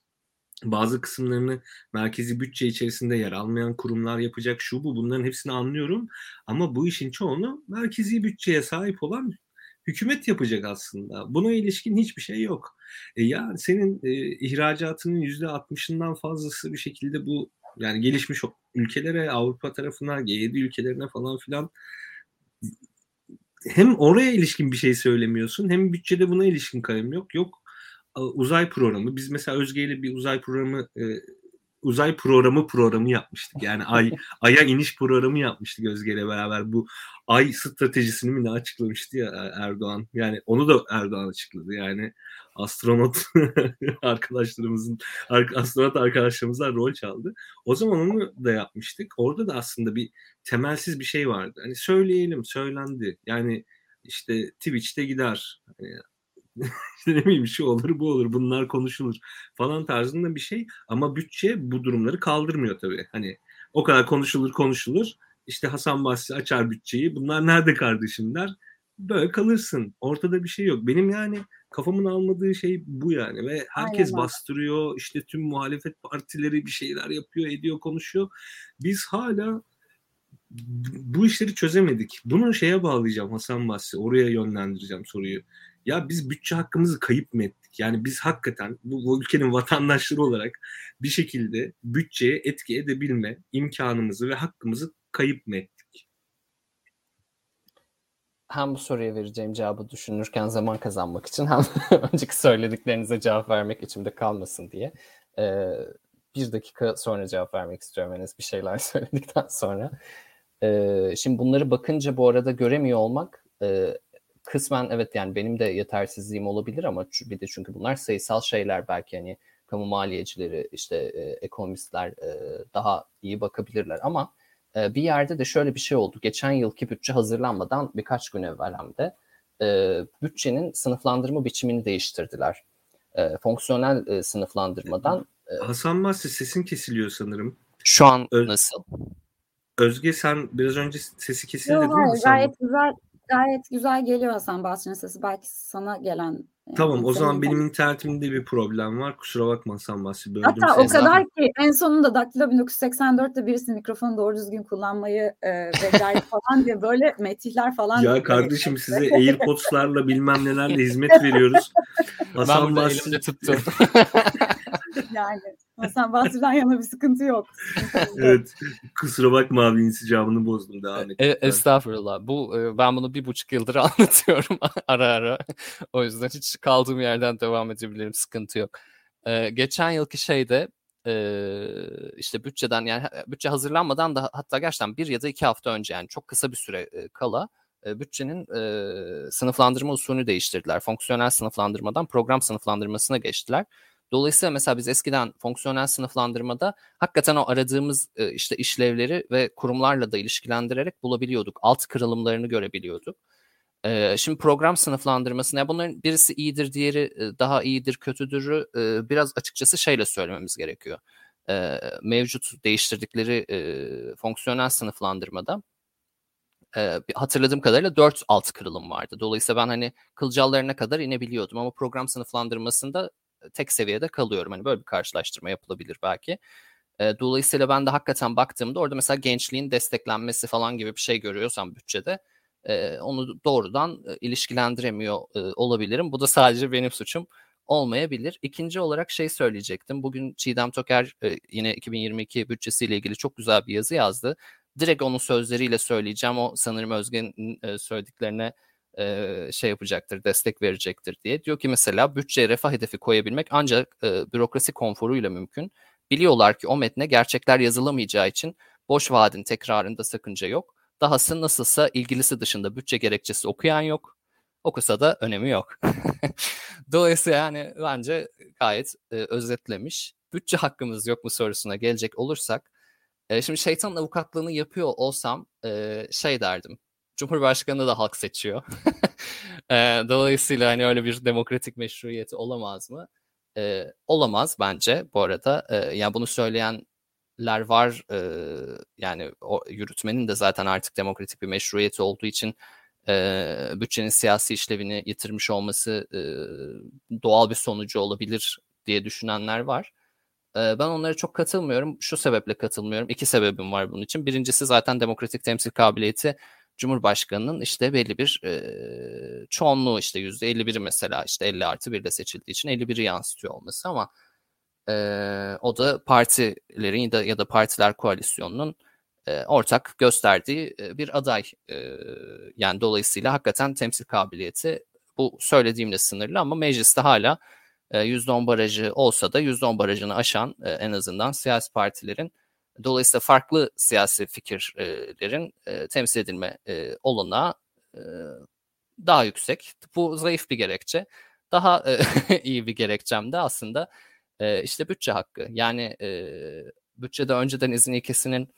bazı kısımlarını merkezi bütçe içerisinde yer almayan kurumlar yapacak şu bu bunların hepsini anlıyorum ama bu işin çoğunu merkezi bütçeye sahip olan hükümet yapacak aslında. Buna ilişkin hiçbir şey yok. E ya senin e, ihracatının yüzde 60'ından fazlası bir şekilde bu yani gelişmiş ülkelere, Avrupa tarafına, G7 ülkelerine falan filan hem oraya ilişkin bir şey söylemiyorsun hem bütçede buna ilişkin kalem yok. Yok uzay programı. Biz mesela Özge ile bir uzay programı e, uzay programı programı yapmıştık. Yani ay aya iniş programı yapmıştık Özge beraber. Bu ay stratejisini mi ne açıklamıştı ya Erdoğan. Yani onu da Erdoğan açıkladı. Yani astronot arkadaşlarımızın astronot arkadaşlarımızdan rol çaldı. O zaman onu da yapmıştık. Orada da aslında bir temelsiz bir şey vardı. Hani söyleyelim, söylendi. Yani işte Twitch'te gider. Hani işte ne bileyim şu olur bu olur bunlar konuşulur falan tarzında bir şey ama bütçe bu durumları kaldırmıyor tabii. Hani o kadar konuşulur konuşulur işte Hasan Basri açar bütçeyi bunlar nerede kardeşim der böyle kalırsın ortada bir şey yok. Benim yani kafamın almadığı şey bu yani ve herkes Aynen. bastırıyor işte tüm muhalefet partileri bir şeyler yapıyor ediyor konuşuyor. Biz hala bu işleri çözemedik. Bunu şeye bağlayacağım Hasan Basri. Oraya yönlendireceğim soruyu. Ya biz bütçe hakkımızı kayıp mı ettik? Yani biz hakikaten bu, bu ülkenin vatandaşları olarak bir şekilde bütçeye etki edebilme imkanımızı ve hakkımızı kayıp mı ettik? Hem bu soruya vereceğim cevabı düşünürken zaman kazanmak için hem önceki söylediklerinize cevap vermek içimde kalmasın diye. Ee, bir dakika sonra cevap vermek istiyorum henüz bir şeyler söyledikten sonra. Ee, şimdi bunları bakınca bu arada göremiyor olmak e, kısmen evet yani benim de yetersizliğim olabilir ama bir de çünkü bunlar sayısal şeyler belki hani kamu maliyecileri işte e, ekonomistler e, daha iyi bakabilirler ama e, bir yerde de şöyle bir şey oldu. Geçen yılki bütçe hazırlanmadan birkaç gün evvel hem de e, bütçenin sınıflandırma biçimini değiştirdiler. E, fonksiyonel e, sınıflandırmadan. E, Hasan Mahsi sesin kesiliyor sanırım. Şu an Öz, nasıl? Özge sen biraz önce sesi kesildi Yok, değil mi? Gayet güzel Gayet güzel geliyor Hasan Basri'nin sesi. Belki sana gelen Tamam o zaman benim internetimde bir problem var. Kusura bakma Hasan Basri. Böldüm Hatta o kadar ki en sonunda Daktilo 1984'te birisi mikrofonu doğru düzgün kullanmayı e, becerdi falan diye böyle metihler falan. Ya kardeşim size Airpods'larla bilmem nelerle hizmet veriyoruz. Hasan ben Basri... elimde tuttum. yani Hasan Basri'den yana bir sıkıntı yok. evet. Kusura bakma abi insicamını bozdum. Devam et. E, estağfurullah. Bu e, ben bunu bir buçuk yıldır anlatıyorum ara ara. o yüzden hiç kaldığım yerden devam edebilirim. Sıkıntı yok. E, geçen yılki şeyde e, işte bütçeden yani bütçe hazırlanmadan da hatta gerçekten bir ya da iki hafta önce yani çok kısa bir süre e, kala e, bütçenin e, sınıflandırma usulünü değiştirdiler. Fonksiyonel sınıflandırmadan program sınıflandırmasına geçtiler. Dolayısıyla mesela biz eskiden fonksiyonel sınıflandırmada hakikaten o aradığımız e, işte işlevleri ve kurumlarla da ilişkilendirerek bulabiliyorduk. Alt kırılımlarını görebiliyorduk. E, şimdi program sınıflandırmasında yani bunların birisi iyidir, diğeri e, daha iyidir, kötüdürü e, biraz açıkçası şeyle söylememiz gerekiyor. Mevcut değiştirdikleri fonksiyonel sınıflandırmada hatırladığım kadarıyla 4 alt kırılım vardı. Dolayısıyla ben hani kılcallarına kadar inebiliyordum ama program sınıflandırmasında tek seviyede kalıyorum. Hani böyle bir karşılaştırma yapılabilir belki. E, dolayısıyla ben de hakikaten baktığımda orada mesela gençliğin desteklenmesi falan gibi bir şey görüyorsam bütçede e, onu doğrudan e, ilişkilendiremiyor e, olabilirim. Bu da sadece benim suçum olmayabilir. İkinci olarak şey söyleyecektim. Bugün Çiğdem Toker e, yine 2022 bütçesiyle ilgili çok güzel bir yazı yazdı. Direkt onun sözleriyle söyleyeceğim. O sanırım Özge'nin e, söylediklerine şey yapacaktır, destek verecektir diye. Diyor ki mesela bütçeye refah hedefi koyabilmek ancak e, bürokrasi konforuyla mümkün. Biliyorlar ki o metne gerçekler yazılamayacağı için boş vaadin tekrarında sakınca yok. Dahası nasılsa ilgilisi dışında bütçe gerekçesi okuyan yok. Okusa da önemi yok. Dolayısıyla yani bence gayet e, özetlemiş. Bütçe hakkımız yok mu sorusuna gelecek olursak E, şimdi şeytanın avukatlığını yapıyor olsam e, şey derdim. Cumhurbaşkanı da halk seçiyor. dolayısıyla hani öyle bir demokratik meşruiyeti olamaz mı? E, olamaz bence bu arada. E, yani bunu söyleyenler var. E, yani o yürütmenin de zaten artık demokratik bir meşruiyeti olduğu için e, bütçenin siyasi işlevini yitirmiş olması e, doğal bir sonucu olabilir diye düşünenler var. Ben onlara çok katılmıyorum. Şu sebeple katılmıyorum. İki sebebim var bunun için. Birincisi zaten demokratik temsil kabiliyeti Cumhurbaşkanı'nın işte belli bir e, çoğunluğu işte yüzde 51'i mesela işte 50 artı 1 ile seçildiği için 51'i yansıtıyor olması ama e, o da partilerin ya da, ya da partiler koalisyonunun e, ortak gösterdiği bir aday. E, yani dolayısıyla hakikaten temsil kabiliyeti bu söylediğimle sınırlı ama mecliste hala e, %10 barajı olsa da %10 barajını aşan en azından siyasi partilerin dolayısıyla farklı siyasi fikirlerin e, temsil edilme e, olanağı e, daha yüksek. Bu zayıf bir gerekçe. Daha e, iyi bir gerekçem de aslında e, işte bütçe hakkı. Yani e, bütçede önceden izin ilkesinin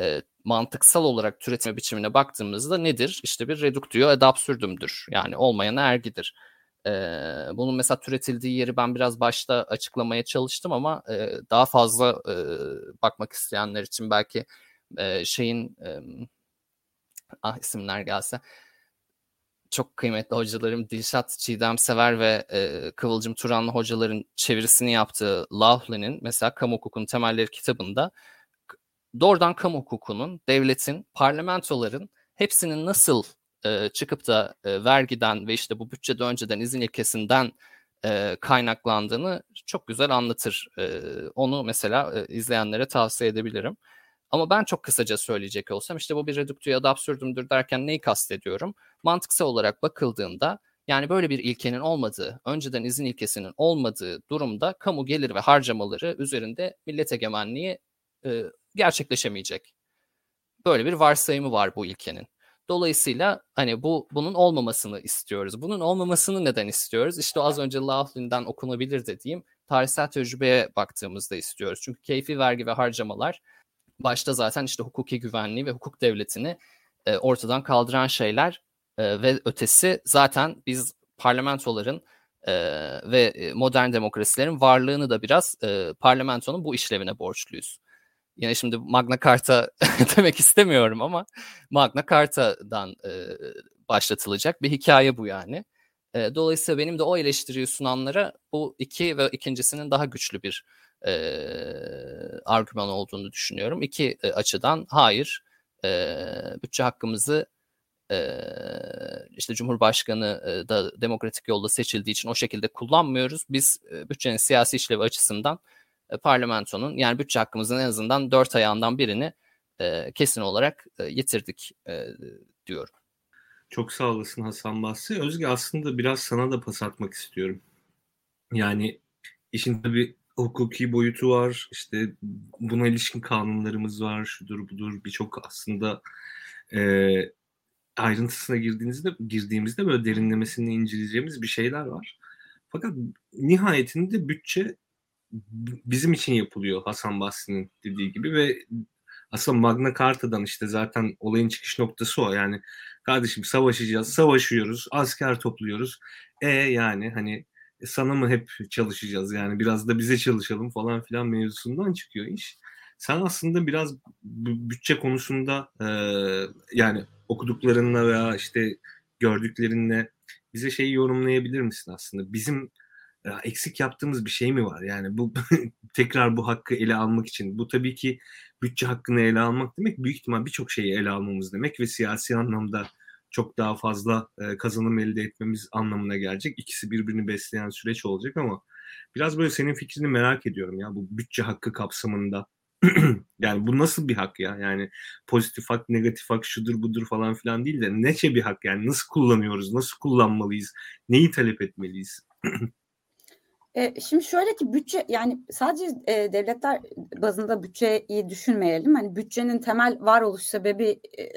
e, mantıksal olarak türetme biçimine baktığımızda nedir? İşte bir reduktio ad absurdumdur. Yani olmayan ergidir. E, bunun mesela türetildiği yeri ben biraz başta açıklamaya çalıştım ama e, daha fazla e, bakmak isteyenler için belki e, şeyin e, ah isimler gelse. Çok kıymetli hocalarım Dilşat Çiğdem Sever ve e, Kıvılcım Turanlı hocaların çevirisini yaptığı Laughlin'in mesela Kamu Hukuku'nun Temelleri kitabında doğrudan kamu hukukunun, devletin, parlamentoların hepsinin nasıl e, çıkıp da e, vergiden ve işte bu bütçede önceden izin ilkesinden e, kaynaklandığını çok güzel anlatır. E, onu mesela e, izleyenlere tavsiye edebilirim. Ama ben çok kısaca söyleyecek olsam işte bu bir reduktüye ya da absürdümdür derken neyi kastediyorum? Mantıksal olarak bakıldığında yani böyle bir ilkenin olmadığı, önceden izin ilkesinin olmadığı durumda kamu gelir ve harcamaları üzerinde millet egemenliği e, gerçekleşemeyecek. Böyle bir varsayımı var bu ilkenin. Dolayısıyla hani bu bunun olmamasını istiyoruz. Bunun olmamasını neden istiyoruz? İşte az önce Laughlin'den okunabilir dediğim tarihsel tecrübeye baktığımızda istiyoruz. Çünkü keyfi vergi ve harcamalar başta zaten işte hukuki güvenliği ve hukuk devletini e, ortadan kaldıran şeyler e, ve ötesi zaten biz parlamentoların e, ve modern demokrasilerin varlığını da biraz e, parlamentonun bu işlevine borçluyuz. Yine şimdi Magna Carta demek istemiyorum ama Magna Carta'dan e, başlatılacak bir hikaye bu yani. E, dolayısıyla benim de o eleştiriyi sunanlara bu iki ve ikincisinin daha güçlü bir e, argüman olduğunu düşünüyorum. İki e, açıdan hayır e, bütçe hakkımızı e, işte Cumhurbaşkanı e, da demokratik yolda seçildiği için o şekilde kullanmıyoruz. Biz e, bütçenin siyasi işlevi açısından e, parlamentonun yani bütçe hakkımızın en azından dört ayağından birini e, kesin olarak e, yitirdik e, diyorum. Çok sağ olasın Hasan Basri. Özge aslında biraz sana da pas atmak istiyorum. Yani işin tabii hukuki boyutu var. İşte buna ilişkin kanunlarımız var. Şudur budur birçok aslında e, ayrıntısına girdiğinizde girdiğimizde böyle derinlemesine inceleyeceğimiz bir şeyler var. Fakat nihayetinde bütçe bizim için yapılıyor Hasan Basri'nin dediği gibi ve aslında Magna Carta'dan işte zaten olayın çıkış noktası o. Yani kardeşim savaşacağız, savaşıyoruz, asker topluyoruz. E yani hani sana mı hep çalışacağız yani biraz da bize çalışalım falan filan mevzusundan çıkıyor iş. Sen aslında biraz bütçe konusunda e, yani okuduklarınla veya işte gördüklerinle bize şeyi yorumlayabilir misin aslında? Bizim eksik yaptığımız bir şey mi var? Yani bu tekrar bu hakkı ele almak için. Bu tabii ki bütçe hakkını ele almak demek büyük ihtimal birçok şeyi ele almamız demek ve siyasi anlamda çok daha fazla e, kazanım elde etmemiz anlamına gelecek. İkisi birbirini besleyen süreç olacak ama biraz böyle senin fikrini merak ediyorum ya bu bütçe hakkı kapsamında. yani bu nasıl bir hak ya? Yani pozitif hak, negatif hak, şudur budur falan filan değil de neçe bir hak yani nasıl kullanıyoruz, nasıl kullanmalıyız, neyi talep etmeliyiz? E, şimdi şöyle ki bütçe yani sadece e, devletler bazında bütçeyi düşünmeyelim. Hani bütçenin temel varoluş sebebi e,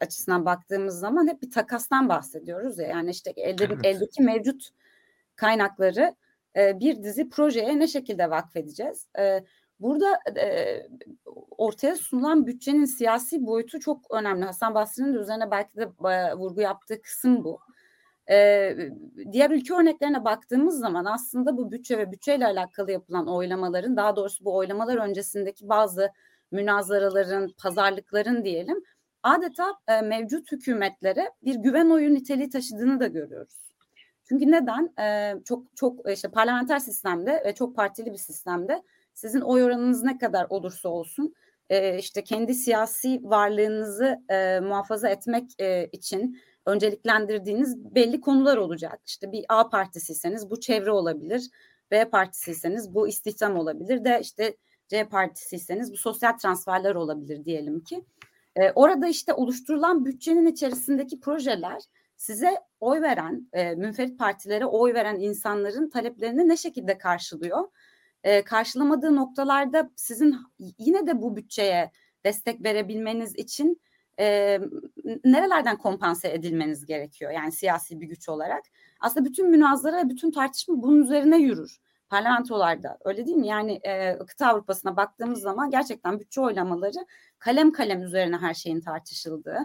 açısından baktığımız zaman hep bir takastan bahsediyoruz ya. Yani işte elde, evet. eldeki mevcut kaynakları e, bir dizi projeye ne şekilde vakfedeceğiz? E, burada e, ortaya sunulan bütçenin siyasi boyutu çok önemli. Hasan Basri'nin de üzerine belki de vurgu yaptığı kısım bu. Ee, diğer ülke örneklerine baktığımız zaman aslında bu bütçe ve bütçeyle alakalı yapılan oylamaların daha doğrusu bu oylamalar öncesindeki bazı münazaraların, pazarlıkların diyelim adeta e, mevcut hükümetlere bir güven oyu niteliği taşıdığını da görüyoruz. Çünkü neden? E, çok çok işte parlamenter sistemde ve çok partili bir sistemde sizin oy oranınız ne kadar olursa olsun e, işte kendi siyasi varlığınızı e, muhafaza etmek e, için önceliklendirdiğiniz belli konular olacak. İşte bir A partisiyseniz bu çevre olabilir. B partisiyseniz bu istihdam olabilir de işte C partisiyseniz bu sosyal transferler olabilir diyelim ki. E, orada işte oluşturulan bütçenin içerisindeki projeler size oy veren, e, münferit partilere oy veren insanların taleplerini ne şekilde karşılıyor? E, karşılamadığı noktalarda sizin yine de bu bütçeye destek verebilmeniz için e, nerelerden kompanse edilmeniz gerekiyor yani siyasi bir güç olarak. Aslında bütün münazara, bütün tartışma bunun üzerine yürür. Parlamentolarda öyle değil mi? Yani e, kıta Avrupa'sına baktığımız zaman gerçekten bütçe oylamaları kalem kalem üzerine her şeyin tartışıldığı.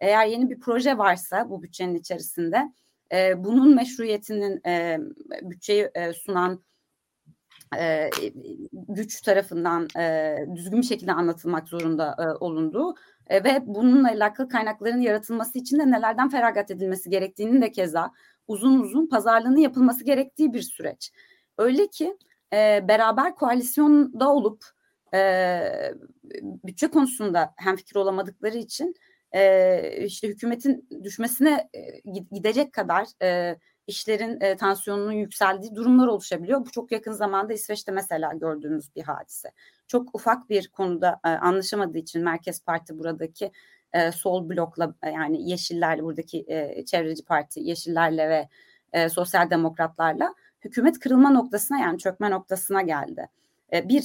Eğer yeni bir proje varsa bu bütçenin içerisinde e, bunun meşruiyetinin e, bütçeyi e, sunan e, güç tarafından e, düzgün bir şekilde anlatılmak zorunda e, olunduğu e, ve bununla alakalı kaynakların yaratılması için de nelerden feragat edilmesi gerektiğini de keza uzun uzun pazarlığını yapılması gerektiği bir süreç. Öyle ki e, beraber koalisyonda olup e, bütçe konusunda hemfikir olamadıkları için e, işte hükümetin düşmesine e, gidecek kadar e, işlerin e, tansiyonunun yükseldiği durumlar oluşabiliyor. Bu çok yakın zamanda İsveç'te mesela gördüğümüz bir hadise. Çok ufak bir konuda e, anlaşamadığı için Merkez Parti buradaki e, sol blokla e, yani Yeşillerle buradaki e, çevreci parti Yeşillerle ve e, Sosyal Demokratlarla hükümet kırılma noktasına yani çökme noktasına geldi. E, bir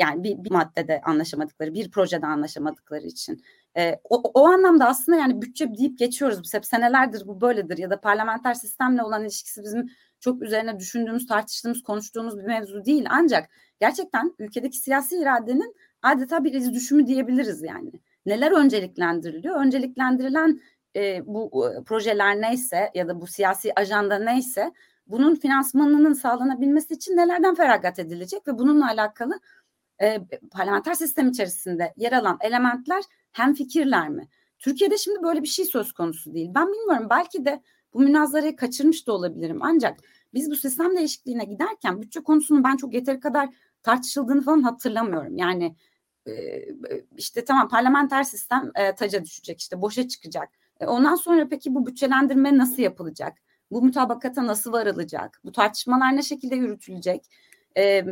yani bir, bir maddede anlaşamadıkları, bir projede anlaşamadıkları için. E, o, o anlamda aslında yani bütçe deyip geçiyoruz. Biz hep senelerdir bu böyledir ya da parlamenter sistemle olan ilişkisi bizim çok üzerine düşündüğümüz, tartıştığımız, konuştuğumuz bir mevzu değil. Ancak gerçekten ülkedeki siyasi iradenin adeta bir iz düşümü diyebiliriz yani. Neler önceliklendiriliyor? Önceliklendirilen e, bu e, projeler neyse ya da bu siyasi ajanda neyse bunun finansmanının sağlanabilmesi için nelerden feragat edilecek ve bununla alakalı e, parlamenter sistem içerisinde yer alan elementler hem fikirler mi? Türkiye'de şimdi böyle bir şey söz konusu değil. Ben bilmiyorum belki de bu münazarayı kaçırmış da olabilirim. Ancak biz bu sistem değişikliğine giderken bütçe konusunun ben çok yeteri kadar tartışıldığını falan hatırlamıyorum. Yani e, işte tamam parlamenter sistem e, taca düşecek işte boşa çıkacak. E, ondan sonra peki bu bütçelendirme nasıl yapılacak? Bu mutabakata nasıl varılacak? Bu tartışmalar ne şekilde yürütülecek? E,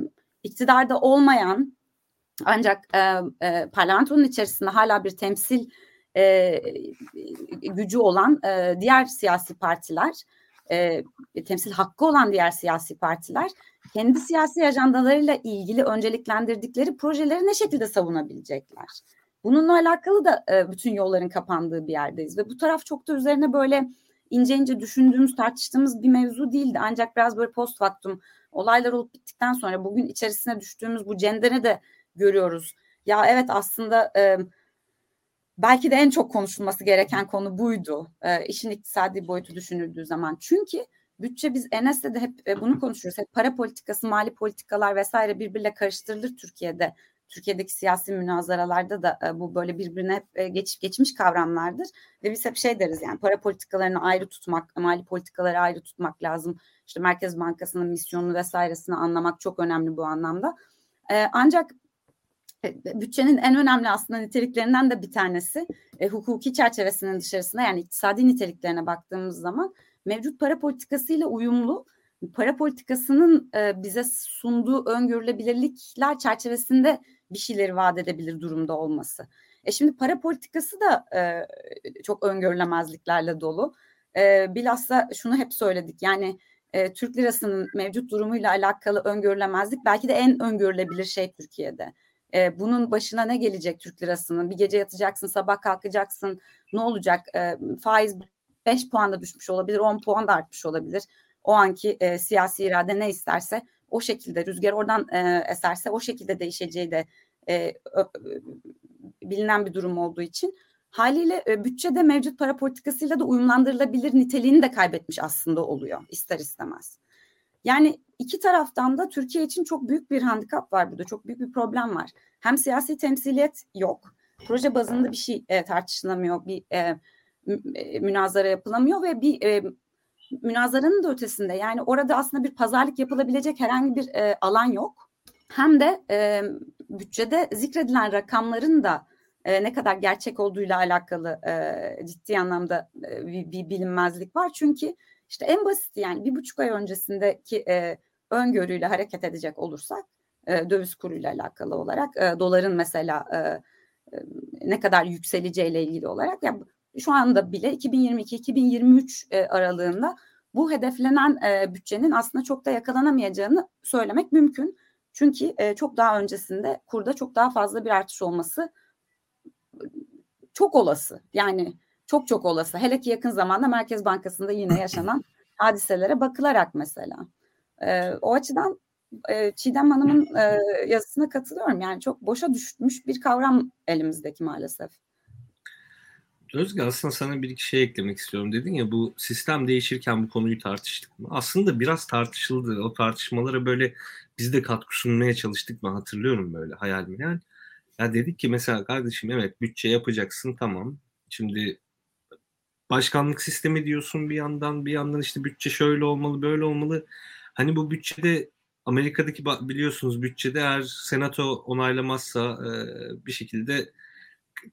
iktidarda olmayan ancak e, e, parlamentonun içerisinde hala bir temsil e, gücü olan e, diğer siyasi partiler, e, temsil hakkı olan diğer siyasi partiler kendi siyasi ajandalarıyla ilgili önceliklendirdikleri projeleri ne şekilde savunabilecekler? Bununla alakalı da e, bütün yolların kapandığı bir yerdeyiz ve bu taraf çok da üzerine böyle ince ince düşündüğümüz, tartıştığımız bir mevzu değildi. Ancak biraz böyle post factum olaylar olup bittikten sonra bugün içerisine düştüğümüz bu cendere de görüyoruz. Ya evet aslında e, belki de en çok konuşulması gereken konu buydu. E, işin iktisadi boyutu düşünüldüğü zaman. Çünkü bütçe biz Enes'le de hep e, bunu konuşuyoruz. Hep para politikası, mali politikalar vesaire birbirle karıştırılır Türkiye'de. Türkiye'deki siyasi münazaralarda da e, bu böyle birbirine hep e, geç, geçmiş kavramlardır. Ve biz hep şey deriz yani para politikalarını ayrı tutmak, mali politikaları ayrı tutmak lazım. İşte Merkez Bankası'nın misyonunu vesairesini anlamak çok önemli bu anlamda. E, ancak bütçenin en önemli aslında niteliklerinden de bir tanesi e, hukuki çerçevesinin dışarısında yani iktisadi niteliklerine baktığımız zaman mevcut para politikasıyla uyumlu para politikasının e, bize sunduğu öngörülebilirlikler çerçevesinde bir şeyleri vaat edebilir durumda olması. E şimdi para politikası da e, çok öngörülemezliklerle dolu. E, bilhassa şunu hep söyledik yani e, Türk lirasının mevcut durumuyla alakalı öngörülemezlik belki de en öngörülebilir şey Türkiye'de. E, bunun başına ne gelecek Türk lirasının? Bir gece yatacaksın, sabah kalkacaksın. Ne olacak? E, faiz 5 puan da düşmüş olabilir, 10 puan da artmış olabilir. O anki e, siyasi irade ne isterse o şekilde rüzgar oradan e, eserse o şekilde değişeceği de e, bilinen bir durum olduğu için haliyle e, bütçede mevcut para politikasıyla da uyumlandırılabilir niteliğini de kaybetmiş aslında oluyor ister istemez. Yani iki taraftan da Türkiye için çok büyük bir handikap var burada. Çok büyük bir problem var. Hem siyasi temsiliyet yok. Proje bazında bir şey e, tartışılamıyor. Bir e, e, münazara yapılamıyor ve bir e, münazaranın da ötesinde yani orada aslında bir pazarlık yapılabilecek herhangi bir e, alan yok. Hem de e, bütçede zikredilen rakamların da e, ne kadar gerçek olduğuyla alakalı e, ciddi anlamda e, bir, bir bilinmezlik var. Çünkü işte en basit yani bir buçuk ay öncesindeki e, öngörüyle hareket edecek olursak e, döviz kuruyla alakalı olarak e, doların mesela e, e, ne kadar yükseleceğiyle ilgili olarak ya şu anda bile 2022-2023 e, aralığında bu hedeflenen e, bütçenin aslında çok da yakalanamayacağını söylemek mümkün. Çünkü e, çok daha öncesinde kurda çok daha fazla bir artış olması çok olası. Yani çok çok olası. Hele ki yakın zamanda Merkez Bankası'nda yine yaşanan hadiselere bakılarak mesela. E, o açıdan e, Çiğdem Hanım'ın e, yazısına katılıyorum. Yani çok boşa düşmüş bir kavram elimizdeki maalesef. Özge aslında sana bir iki şey eklemek istiyorum. Dedin ya bu sistem değişirken bu konuyu tartıştık mı? Aslında biraz tartışıldı. O tartışmalara böyle biz de katkı sunmaya çalıştık mı hatırlıyorum böyle hayal yani. Ya dedik ki mesela kardeşim evet bütçe yapacaksın tamam. Şimdi başkanlık sistemi diyorsun bir yandan bir yandan işte bütçe şöyle olmalı böyle olmalı. Hani bu bütçede Amerika'daki biliyorsunuz bütçede eğer senato onaylamazsa bir şekilde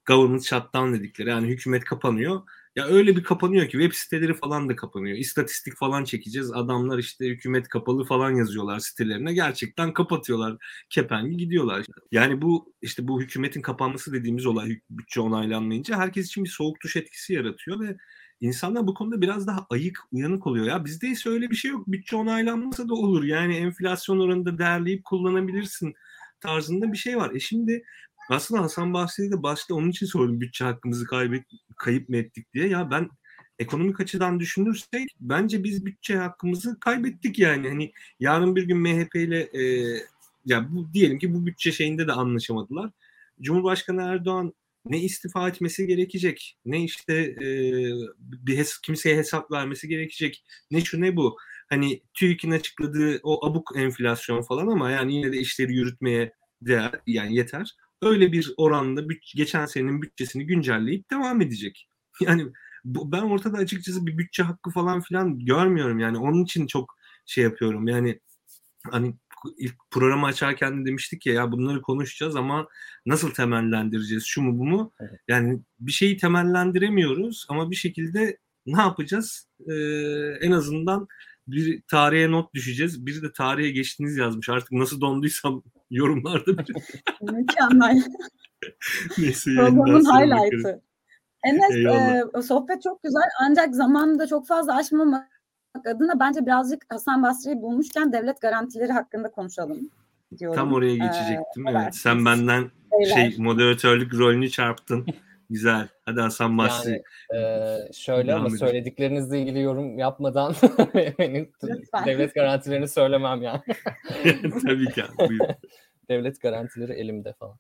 government shutdown dedikleri yani hükümet kapanıyor. Ya öyle bir kapanıyor ki web siteleri falan da kapanıyor. İstatistik falan çekeceğiz. Adamlar işte hükümet kapalı falan yazıyorlar sitelerine. Gerçekten kapatıyorlar. Kepengi gidiyorlar. Yani bu işte bu hükümetin kapanması dediğimiz olay bütçe onaylanmayınca herkes için bir soğuk duş etkisi yaratıyor ve insanlar bu konuda biraz daha ayık, uyanık oluyor. Ya bizde ise öyle bir şey yok. Bütçe onaylanmasa da olur. Yani enflasyon oranında değerleyip kullanabilirsin tarzında bir şey var. E şimdi aslında Hasan Bahçeli de başta onun için sordum bütçe hakkımızı kaybet, kayıp mı ettik diye. Ya ben ekonomik açıdan düşünürsek bence biz bütçe hakkımızı kaybettik yani. Hani yarın bir gün MHP ile e, ya bu diyelim ki bu bütçe şeyinde de anlaşamadılar. Cumhurbaşkanı Erdoğan ne istifa etmesi gerekecek, ne işte e, bir hes kimseye hesap vermesi gerekecek, ne şu ne bu. Hani TÜİK'in açıkladığı o abuk enflasyon falan ama yani yine de işleri yürütmeye değer yani yeter öyle bir oranda geçen senenin bütçesini güncelleyip devam edecek. Yani bu, ben ortada açıkçası bir bütçe hakkı falan filan görmüyorum yani onun için çok şey yapıyorum yani hani ilk programı açarken de demiştik ya ya bunları konuşacağız ama nasıl temellendireceğiz şu mu bu mu? Evet. Yani bir şeyi temellendiremiyoruz ama bir şekilde ne yapacağız? Ee, en azından bir tarihe not düşeceğiz. Biri de tarihe geçtiniz yazmış. Artık nasıl donduysam yorumlarda. Mükemmel. Neyse, Programın highlight'ı. Enes e, sohbet çok güzel ancak zamanını da çok fazla aşmamak adına bence birazcık Hasan Basri'yi bulmuşken devlet garantileri hakkında konuşalım diyorum. Tam oraya geçecektim. Ee, evet. Sen benden Beyler. şey moderatörlük rolünü çarptın. Güzel. Hadi Hasan Basri. Yani, e, şöyle ama söylediklerinizle ilgili yorum yapmadan benim devlet garantilerini söylemem yani. Tabii ki. Buyur. devlet garantileri elimde falan.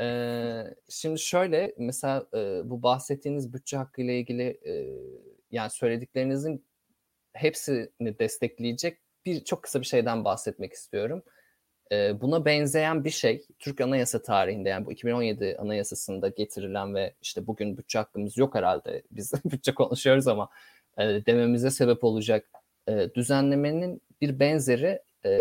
Ee, şimdi şöyle mesela e, bu bahsettiğiniz bütçe hakkı ile ilgili e, yani söylediklerinizin hepsini destekleyecek bir çok kısa bir şeyden bahsetmek istiyorum. Buna benzeyen bir şey Türk Anayasa tarihinde yani bu 2017 Anayasası'nda getirilen ve işte bugün bütçe hakkımız yok herhalde biz bütçe konuşuyoruz ama e, dememize sebep olacak e, düzenlemenin bir benzeri e,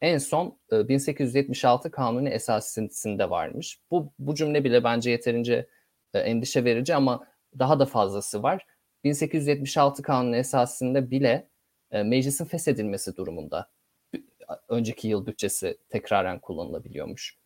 en son e, 1876 Kanuni Esası'nda varmış. Bu, bu cümle bile bence yeterince e, endişe verici ama daha da fazlası var. 1876 Kanunu Esası'nda bile e, meclisin feshedilmesi durumunda önceki yıl bütçesi tekraren kullanılabiliyormuş.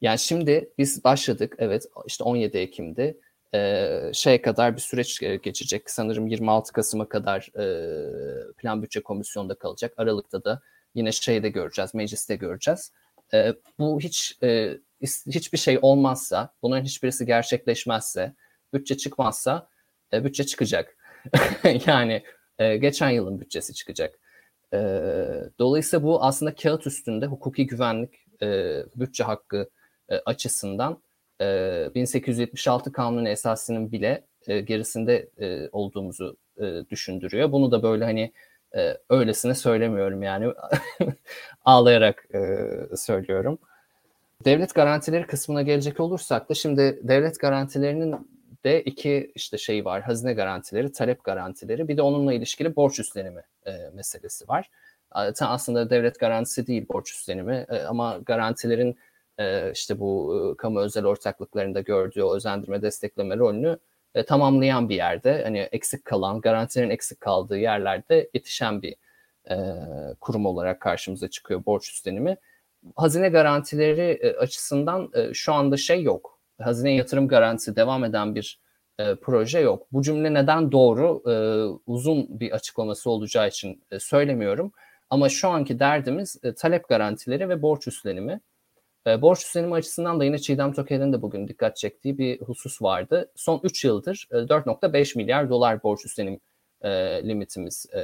Yani şimdi biz başladık evet işte 17 Ekim'de e, şeye kadar bir süreç geçecek. Sanırım 26 Kasım'a kadar e, plan bütçe komisyonunda kalacak. Aralıkta da yine şeyde göreceğiz, mecliste göreceğiz. E, bu hiç e, hiçbir şey olmazsa, bunların hiçbirisi gerçekleşmezse, bütçe çıkmazsa e, bütçe çıkacak. yani e, geçen yılın bütçesi çıkacak. E, dolayısıyla bu aslında kağıt üstünde hukuki güvenlik, e, bütçe hakkı e, açısından e, 1876 Kanunu esasının bile e, gerisinde e, olduğumuzu e, düşündürüyor. Bunu da böyle hani e, öylesine söylemiyorum yani ağlayarak e, söylüyorum. Devlet garantileri kısmına gelecek olursak da şimdi devlet garantilerinin de iki işte şey var. Hazine garantileri, talep garantileri. Bir de onunla ilişkili borç üstlenimi e, meselesi var. Aslında devlet garantisi değil borç üstlenimi e, ama garantilerin e, işte bu e, kamu özel ortaklıklarında gördüğü özendirme destekleme rolünü e, tamamlayan bir yerde hani eksik kalan, garantilerin eksik kaldığı yerlerde yetişen bir e, kurum olarak karşımıza çıkıyor borç üstlenimi. Hazine garantileri e, açısından e, şu anda şey yok. Hazine yatırım garantisi devam eden bir e, proje yok. Bu cümle neden doğru? E, uzun bir açıklaması olacağı için e, söylemiyorum. Ama şu anki derdimiz e, talep garantileri ve borç üstlenimi. E, borç üstlenimi açısından da yine Çiğdem Toker'in de bugün dikkat çektiği bir husus vardı. Son 3 yıldır e, 4.5 milyar dolar borç üstlenim e, limitimiz. E,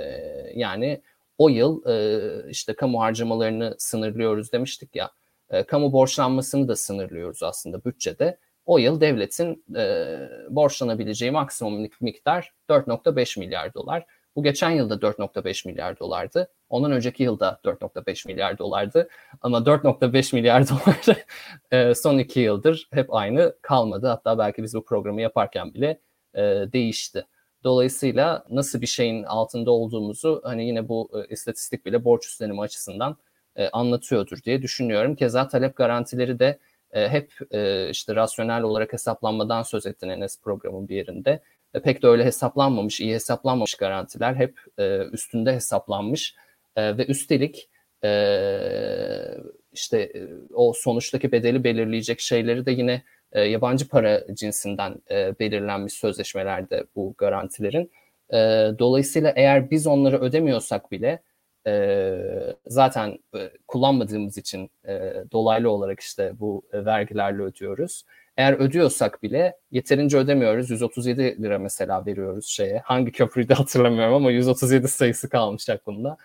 yani o yıl e, işte kamu harcamalarını sınırlıyoruz demiştik ya. E, kamu borçlanmasını da sınırlıyoruz aslında bütçede. O yıl devletin e, borçlanabileceği maksimum miktar 4.5 milyar dolar. Bu geçen yılda 4.5 milyar dolardı. Ondan önceki yılda 4.5 milyar dolardı. Ama 4.5 milyar dolar e, son iki yıldır hep aynı kalmadı. Hatta belki biz bu programı yaparken bile e, değişti. Dolayısıyla nasıl bir şeyin altında olduğumuzu hani yine bu e, istatistik bile borç üstlenimi açısından e, anlatıyordur diye düşünüyorum. Keza talep garantileri de e, hep e, işte rasyonel olarak hesaplanmadan söz ettin Enes programın bir yerinde. E, pek de öyle hesaplanmamış, iyi hesaplanmamış garantiler hep e, üstünde hesaplanmış e, ve üstelik e, işte e, o sonuçtaki bedeli belirleyecek şeyleri de yine e, yabancı para cinsinden e, belirlenmiş sözleşmelerde bu garantilerin. E, dolayısıyla eğer biz onları ödemiyorsak bile e, zaten e, kullanmadığımız için e, dolaylı olarak işte bu e, vergilerle ödüyoruz. Eğer ödüyorsak bile yeterince ödemiyoruz. 137 lira mesela veriyoruz şeye. Hangi köprüyü hatırlamıyorum ama 137 sayısı kalmış aklımda.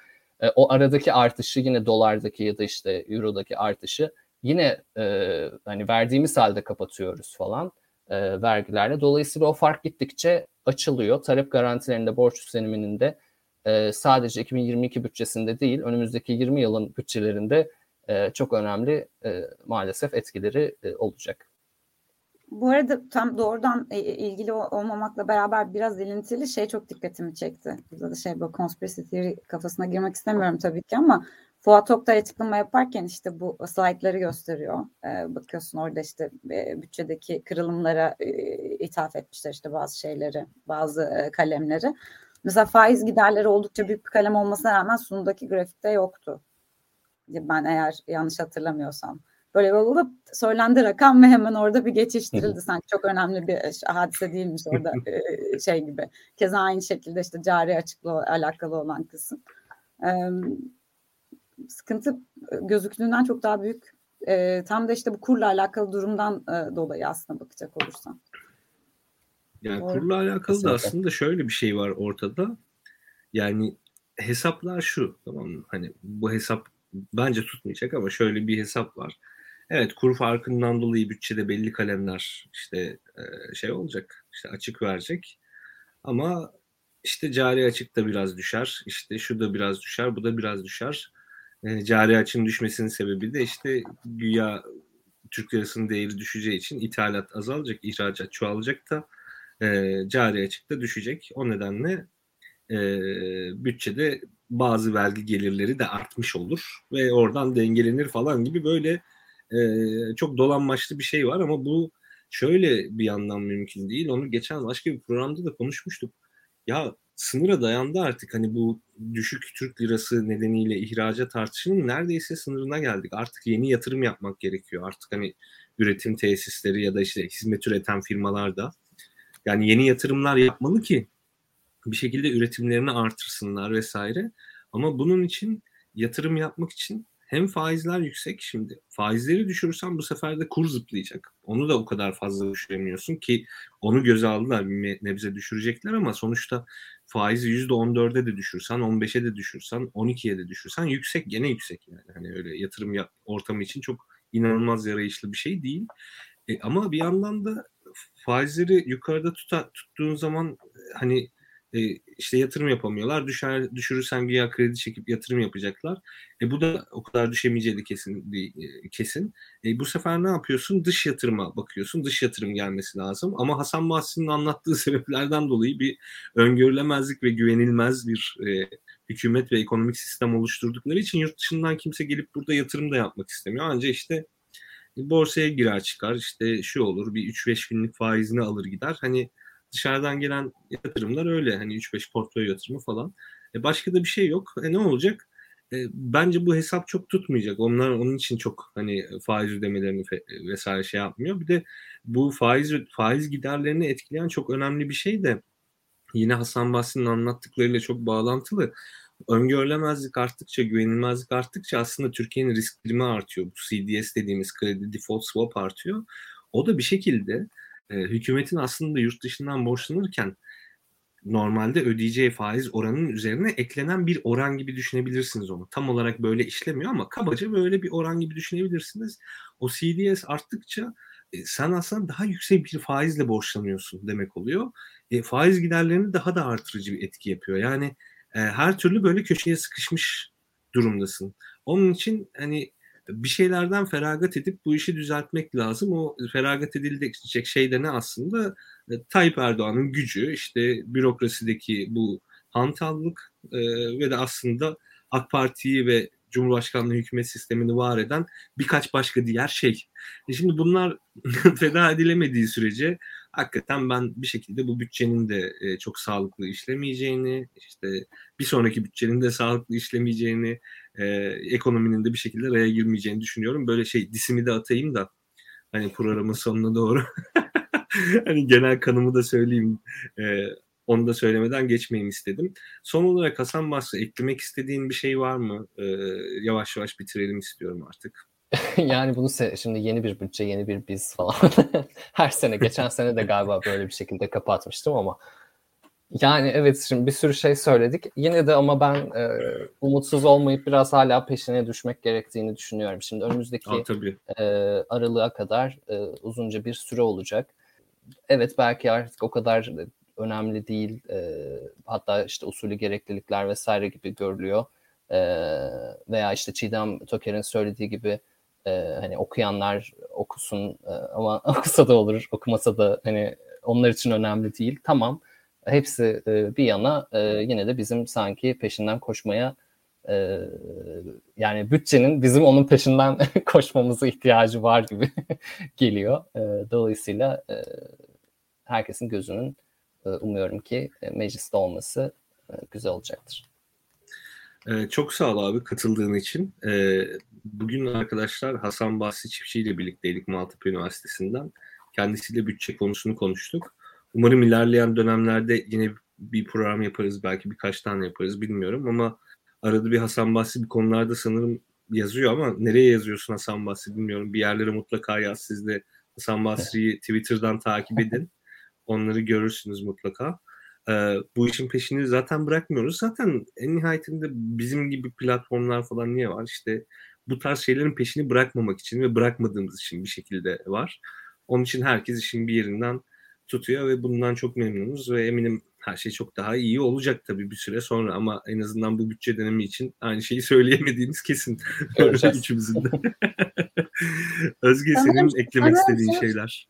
E, o aradaki artışı yine dolardaki ya da işte eurodaki artışı yine e, hani verdiğimiz halde kapatıyoruz falan e, vergilerle. Dolayısıyla o fark gittikçe açılıyor. Talep garantilerinde borç üstleniminin de e, sadece 2022 bütçesinde değil önümüzdeki 20 yılın bütçelerinde e, çok önemli e, maalesef etkileri olacak. Bu arada tam doğrudan ilgili olmamakla beraber biraz ilintili şey çok dikkatimi çekti. Burada da şey böyle conspiracy theory kafasına girmek istemiyorum tabii ki ama Fuat Oktay açıklama yaparken işte bu slaytları gösteriyor. Ee, bakıyorsun orada işte bütçedeki kırılımlara e, ithaf etmişler işte bazı şeyleri, bazı kalemleri. Mesela faiz giderleri oldukça büyük bir kalem olmasına rağmen sunumdaki grafikte yoktu. Ben eğer yanlış hatırlamıyorsam. Böyle olup söylendi rakam ve hemen orada bir geçiştirildi. Sanki çok önemli bir hadise değilmiş orada şey gibi. Keza aynı şekilde işte cari açıklığı alakalı olan kısım. Sıkıntı gözüktüğünden çok daha büyük. Tam da işte bu kurla alakalı durumdan dolayı aslında bakacak olursam. Yani Doğru. kurla alakalı da aslında şöyle bir şey var ortada. Yani hesaplar şu tamam mı? Hani bu hesap bence tutmayacak ama şöyle bir hesap var. Evet kur farkından dolayı bütçede belli kalemler işte şey olacak işte açık verecek ama işte cari açık da biraz düşer işte şu da biraz düşer bu da biraz düşer cari açın düşmesinin sebebi de işte güya Türk lirasının değeri düşeceği için ithalat azalacak ihracat çoğalacak da cari açık da düşecek o nedenle bütçede bazı vergi gelirleri de artmış olur ve oradan dengelenir falan gibi böyle e, çok dolanmaçlı bir şey var ama bu şöyle bir yandan mümkün değil. Onu geçen başka bir programda da konuşmuştuk. Ya sınıra dayandı artık hani bu düşük Türk lirası nedeniyle ihracat artışının neredeyse sınırına geldik. Artık yeni yatırım yapmak gerekiyor. Artık hani üretim tesisleri ya da işte hizmet üreten firmalar da yani yeni yatırımlar yapmalı ki bir şekilde üretimlerini artırsınlar vesaire. Ama bunun için yatırım yapmak için hem faizler yüksek şimdi. Faizleri düşürürsen bu sefer de kur zıplayacak. Onu da o kadar fazla düşüremiyorsun ki onu göze aldılar bir nebze düşürecekler ama sonuçta faizi %14'e de düşürsen, 15'e de düşürsen, 12'ye de düşürsen yüksek gene yüksek yani. Hani öyle yatırım ortamı için çok inanılmaz yarayışlı bir şey değil. E, ama bir yandan da faizleri yukarıda tuta, tuttuğun zaman hani e, işte yatırım yapamıyorlar. Düşer, düşürürsen güya kredi çekip yatırım yapacaklar. E, bu da o kadar düşemeyeceği kesin. E, kesin. E, bu sefer ne yapıyorsun? Dış yatırıma bakıyorsun. Dış yatırım gelmesi lazım. Ama Hasan Bahsi'nin anlattığı sebeplerden dolayı bir öngörülemezlik ve güvenilmez bir e, hükümet ve ekonomik sistem oluşturdukları için yurt dışından kimse gelip burada yatırım da yapmak istemiyor. Ancak işte borsaya girer çıkar işte şu olur bir 3-5 günlük faizini alır gider. Hani dışarıdan gelen yatırımlar öyle hani 3-5 portföy yatırımı falan. E başka da bir şey yok. E ne olacak? E, bence bu hesap çok tutmayacak. Onlar onun için çok hani faiz ödemelerini vesaire şey yapmıyor. Bir de bu faiz faiz giderlerini etkileyen çok önemli bir şey de yine Hasan Bahsi'nin anlattıklarıyla çok bağlantılı. Öngörülemezlik arttıkça, güvenilmezlik arttıkça aslında Türkiye'nin risk primi artıyor. Bu CDS dediğimiz kredi default swap artıyor. O da bir şekilde e, hükümetin aslında yurt dışından borçlanırken normalde ödeyeceği faiz oranının üzerine eklenen bir oran gibi düşünebilirsiniz onu. Tam olarak böyle işlemiyor ama kabaca böyle bir oran gibi düşünebilirsiniz. O CDS arttıkça e, sen aslında daha yüksek bir faizle borçlanıyorsun demek oluyor. E, faiz giderlerini daha da artırıcı bir etki yapıyor. Yani e, her türlü böyle köşeye sıkışmış durumdasın. Onun için hani bir şeylerden feragat edip bu işi düzeltmek lazım. O feragat edilecek şey de ne aslında? E, Tayyip Erdoğan'ın gücü, işte bürokrasideki bu hantallık e, ve de aslında AK Parti'yi ve Cumhurbaşkanlığı hükümet sistemini var eden birkaç başka diğer şey. E şimdi bunlar feda edilemediği sürece hakikaten ben bir şekilde bu bütçenin de e, çok sağlıklı işlemeyeceğini, işte bir sonraki bütçenin de sağlıklı işlemeyeceğini, e, ekonominin de bir şekilde raya girmeyeceğini düşünüyorum. Böyle şey disimi de atayım da hani programın sonuna doğru hani genel kanımı da söyleyeyim. E, onu da söylemeden geçmeyeyim istedim. Son olarak Hasan Basri eklemek istediğin bir şey var mı? Ee, yavaş yavaş bitirelim istiyorum artık. yani bunu şimdi yeni bir bütçe, yeni bir biz falan. Her sene, geçen sene de galiba böyle bir şekilde kapatmıştım ama yani evet şimdi bir sürü şey söyledik. Yine de ama ben e, umutsuz olmayıp biraz hala peşine düşmek gerektiğini düşünüyorum. Şimdi önümüzdeki Aa, e, aralığa kadar e, uzunca bir süre olacak. Evet belki artık o kadar önemli değil. E, hatta işte usulü gereklilikler vesaire gibi görülüyor. E, veya işte Çiğdem Toker'in söylediği gibi e, hani okuyanlar okusun e, ama okusa da olur, okumasa da hani onlar için önemli değil. Tamam. Hepsi e, bir yana e, yine de bizim sanki peşinden koşmaya e, yani bütçenin bizim onun peşinden koşmamıza ihtiyacı var gibi geliyor. E, dolayısıyla e, herkesin gözünün e, umuyorum ki e, mecliste olması e, güzel olacaktır. Çok sağ ol abi katıldığın için. bugün arkadaşlar Hasan Bahsi Çiftçi ile birlikteydik Maltepe Üniversitesi'nden. Kendisiyle bütçe konusunu konuştuk. Umarım ilerleyen dönemlerde yine bir program yaparız. Belki birkaç tane yaparız bilmiyorum ama arada bir Hasan Bahsi bir konularda sanırım yazıyor ama nereye yazıyorsun Hasan Bahsi bilmiyorum. Bir yerlere mutlaka yaz. Siz de Hasan Basri'yi Twitter'dan takip edin. Onları görürsünüz mutlaka. Ee, bu işin peşini zaten bırakmıyoruz. Zaten en nihayetinde bizim gibi platformlar falan niye var? İşte bu tarz şeylerin peşini bırakmamak için ve bırakmadığımız için bir şekilde var. Onun için herkes işin bir yerinden tutuyor ve bundan çok memnunuz ve eminim her şey çok daha iyi olacak tabii bir süre sonra ama en azından bu bütçe dönemi için aynı şeyi söyleyemediğimiz kesin. Üçümüzün de. Özge senin eklemek istediğin şeyler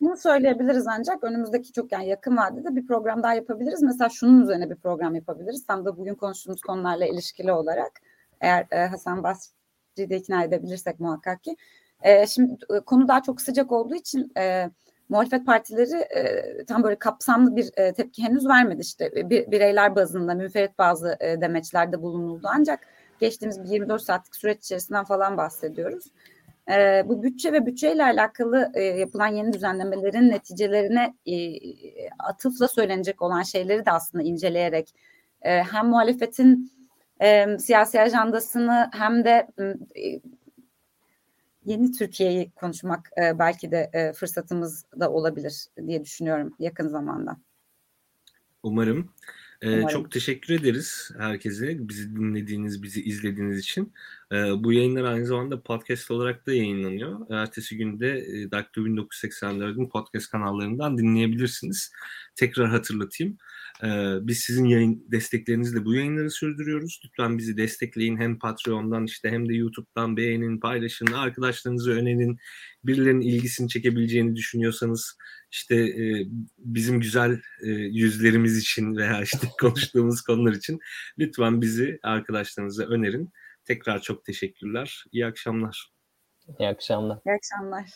şunu söyleyebiliriz ancak önümüzdeki çok yani yakın vadede bir program daha yapabiliriz. Mesela şunun üzerine bir program yapabiliriz. Tam da bugün konuştuğumuz konularla ilişkili olarak eğer e, Hasan Basri'yi de ikna edebilirsek muhakkak ki. E, şimdi e, konu daha çok sıcak olduğu için e, muhalefet partileri e, tam böyle kapsamlı bir e, tepki henüz vermedi. İşte bir, bireyler bazında müferit bazı e, demeçlerde bulunuldu ancak geçtiğimiz bir 24 saatlik süreç içerisinden falan bahsediyoruz e, bu bütçe ve bütçeyle alakalı e, yapılan yeni düzenlemelerin neticelerine e, atıfla söylenecek olan şeyleri de aslında inceleyerek e, hem muhalefetin siyasi ajandasını hem de yeni Türkiye'yi konuşmak belki de fırsatımız da olabilir diye düşünüyorum yakın zamanda. Umarım. Ee, çok teşekkür ederiz herkese bizi dinlediğiniz, bizi izlediğiniz için. Ee, bu yayınlar aynı zamanda podcast olarak da yayınlanıyor. Ertesi günde e, Daktilo 1984'ün podcast kanallarından dinleyebilirsiniz. Tekrar hatırlatayım. Ee, biz sizin yayın desteklerinizle bu yayınları sürdürüyoruz. Lütfen bizi destekleyin hem Patreon'dan işte hem de YouTube'dan beğenin, paylaşın, arkadaşlarınızı önerin. Birilerinin ilgisini çekebileceğini düşünüyorsanız işte e, bizim güzel e, yüzlerimiz için veya işte konuştuğumuz konular için lütfen bizi arkadaşlarınıza önerin. Tekrar çok teşekkürler. İyi akşamlar. İyi akşamlar. İyi akşamlar.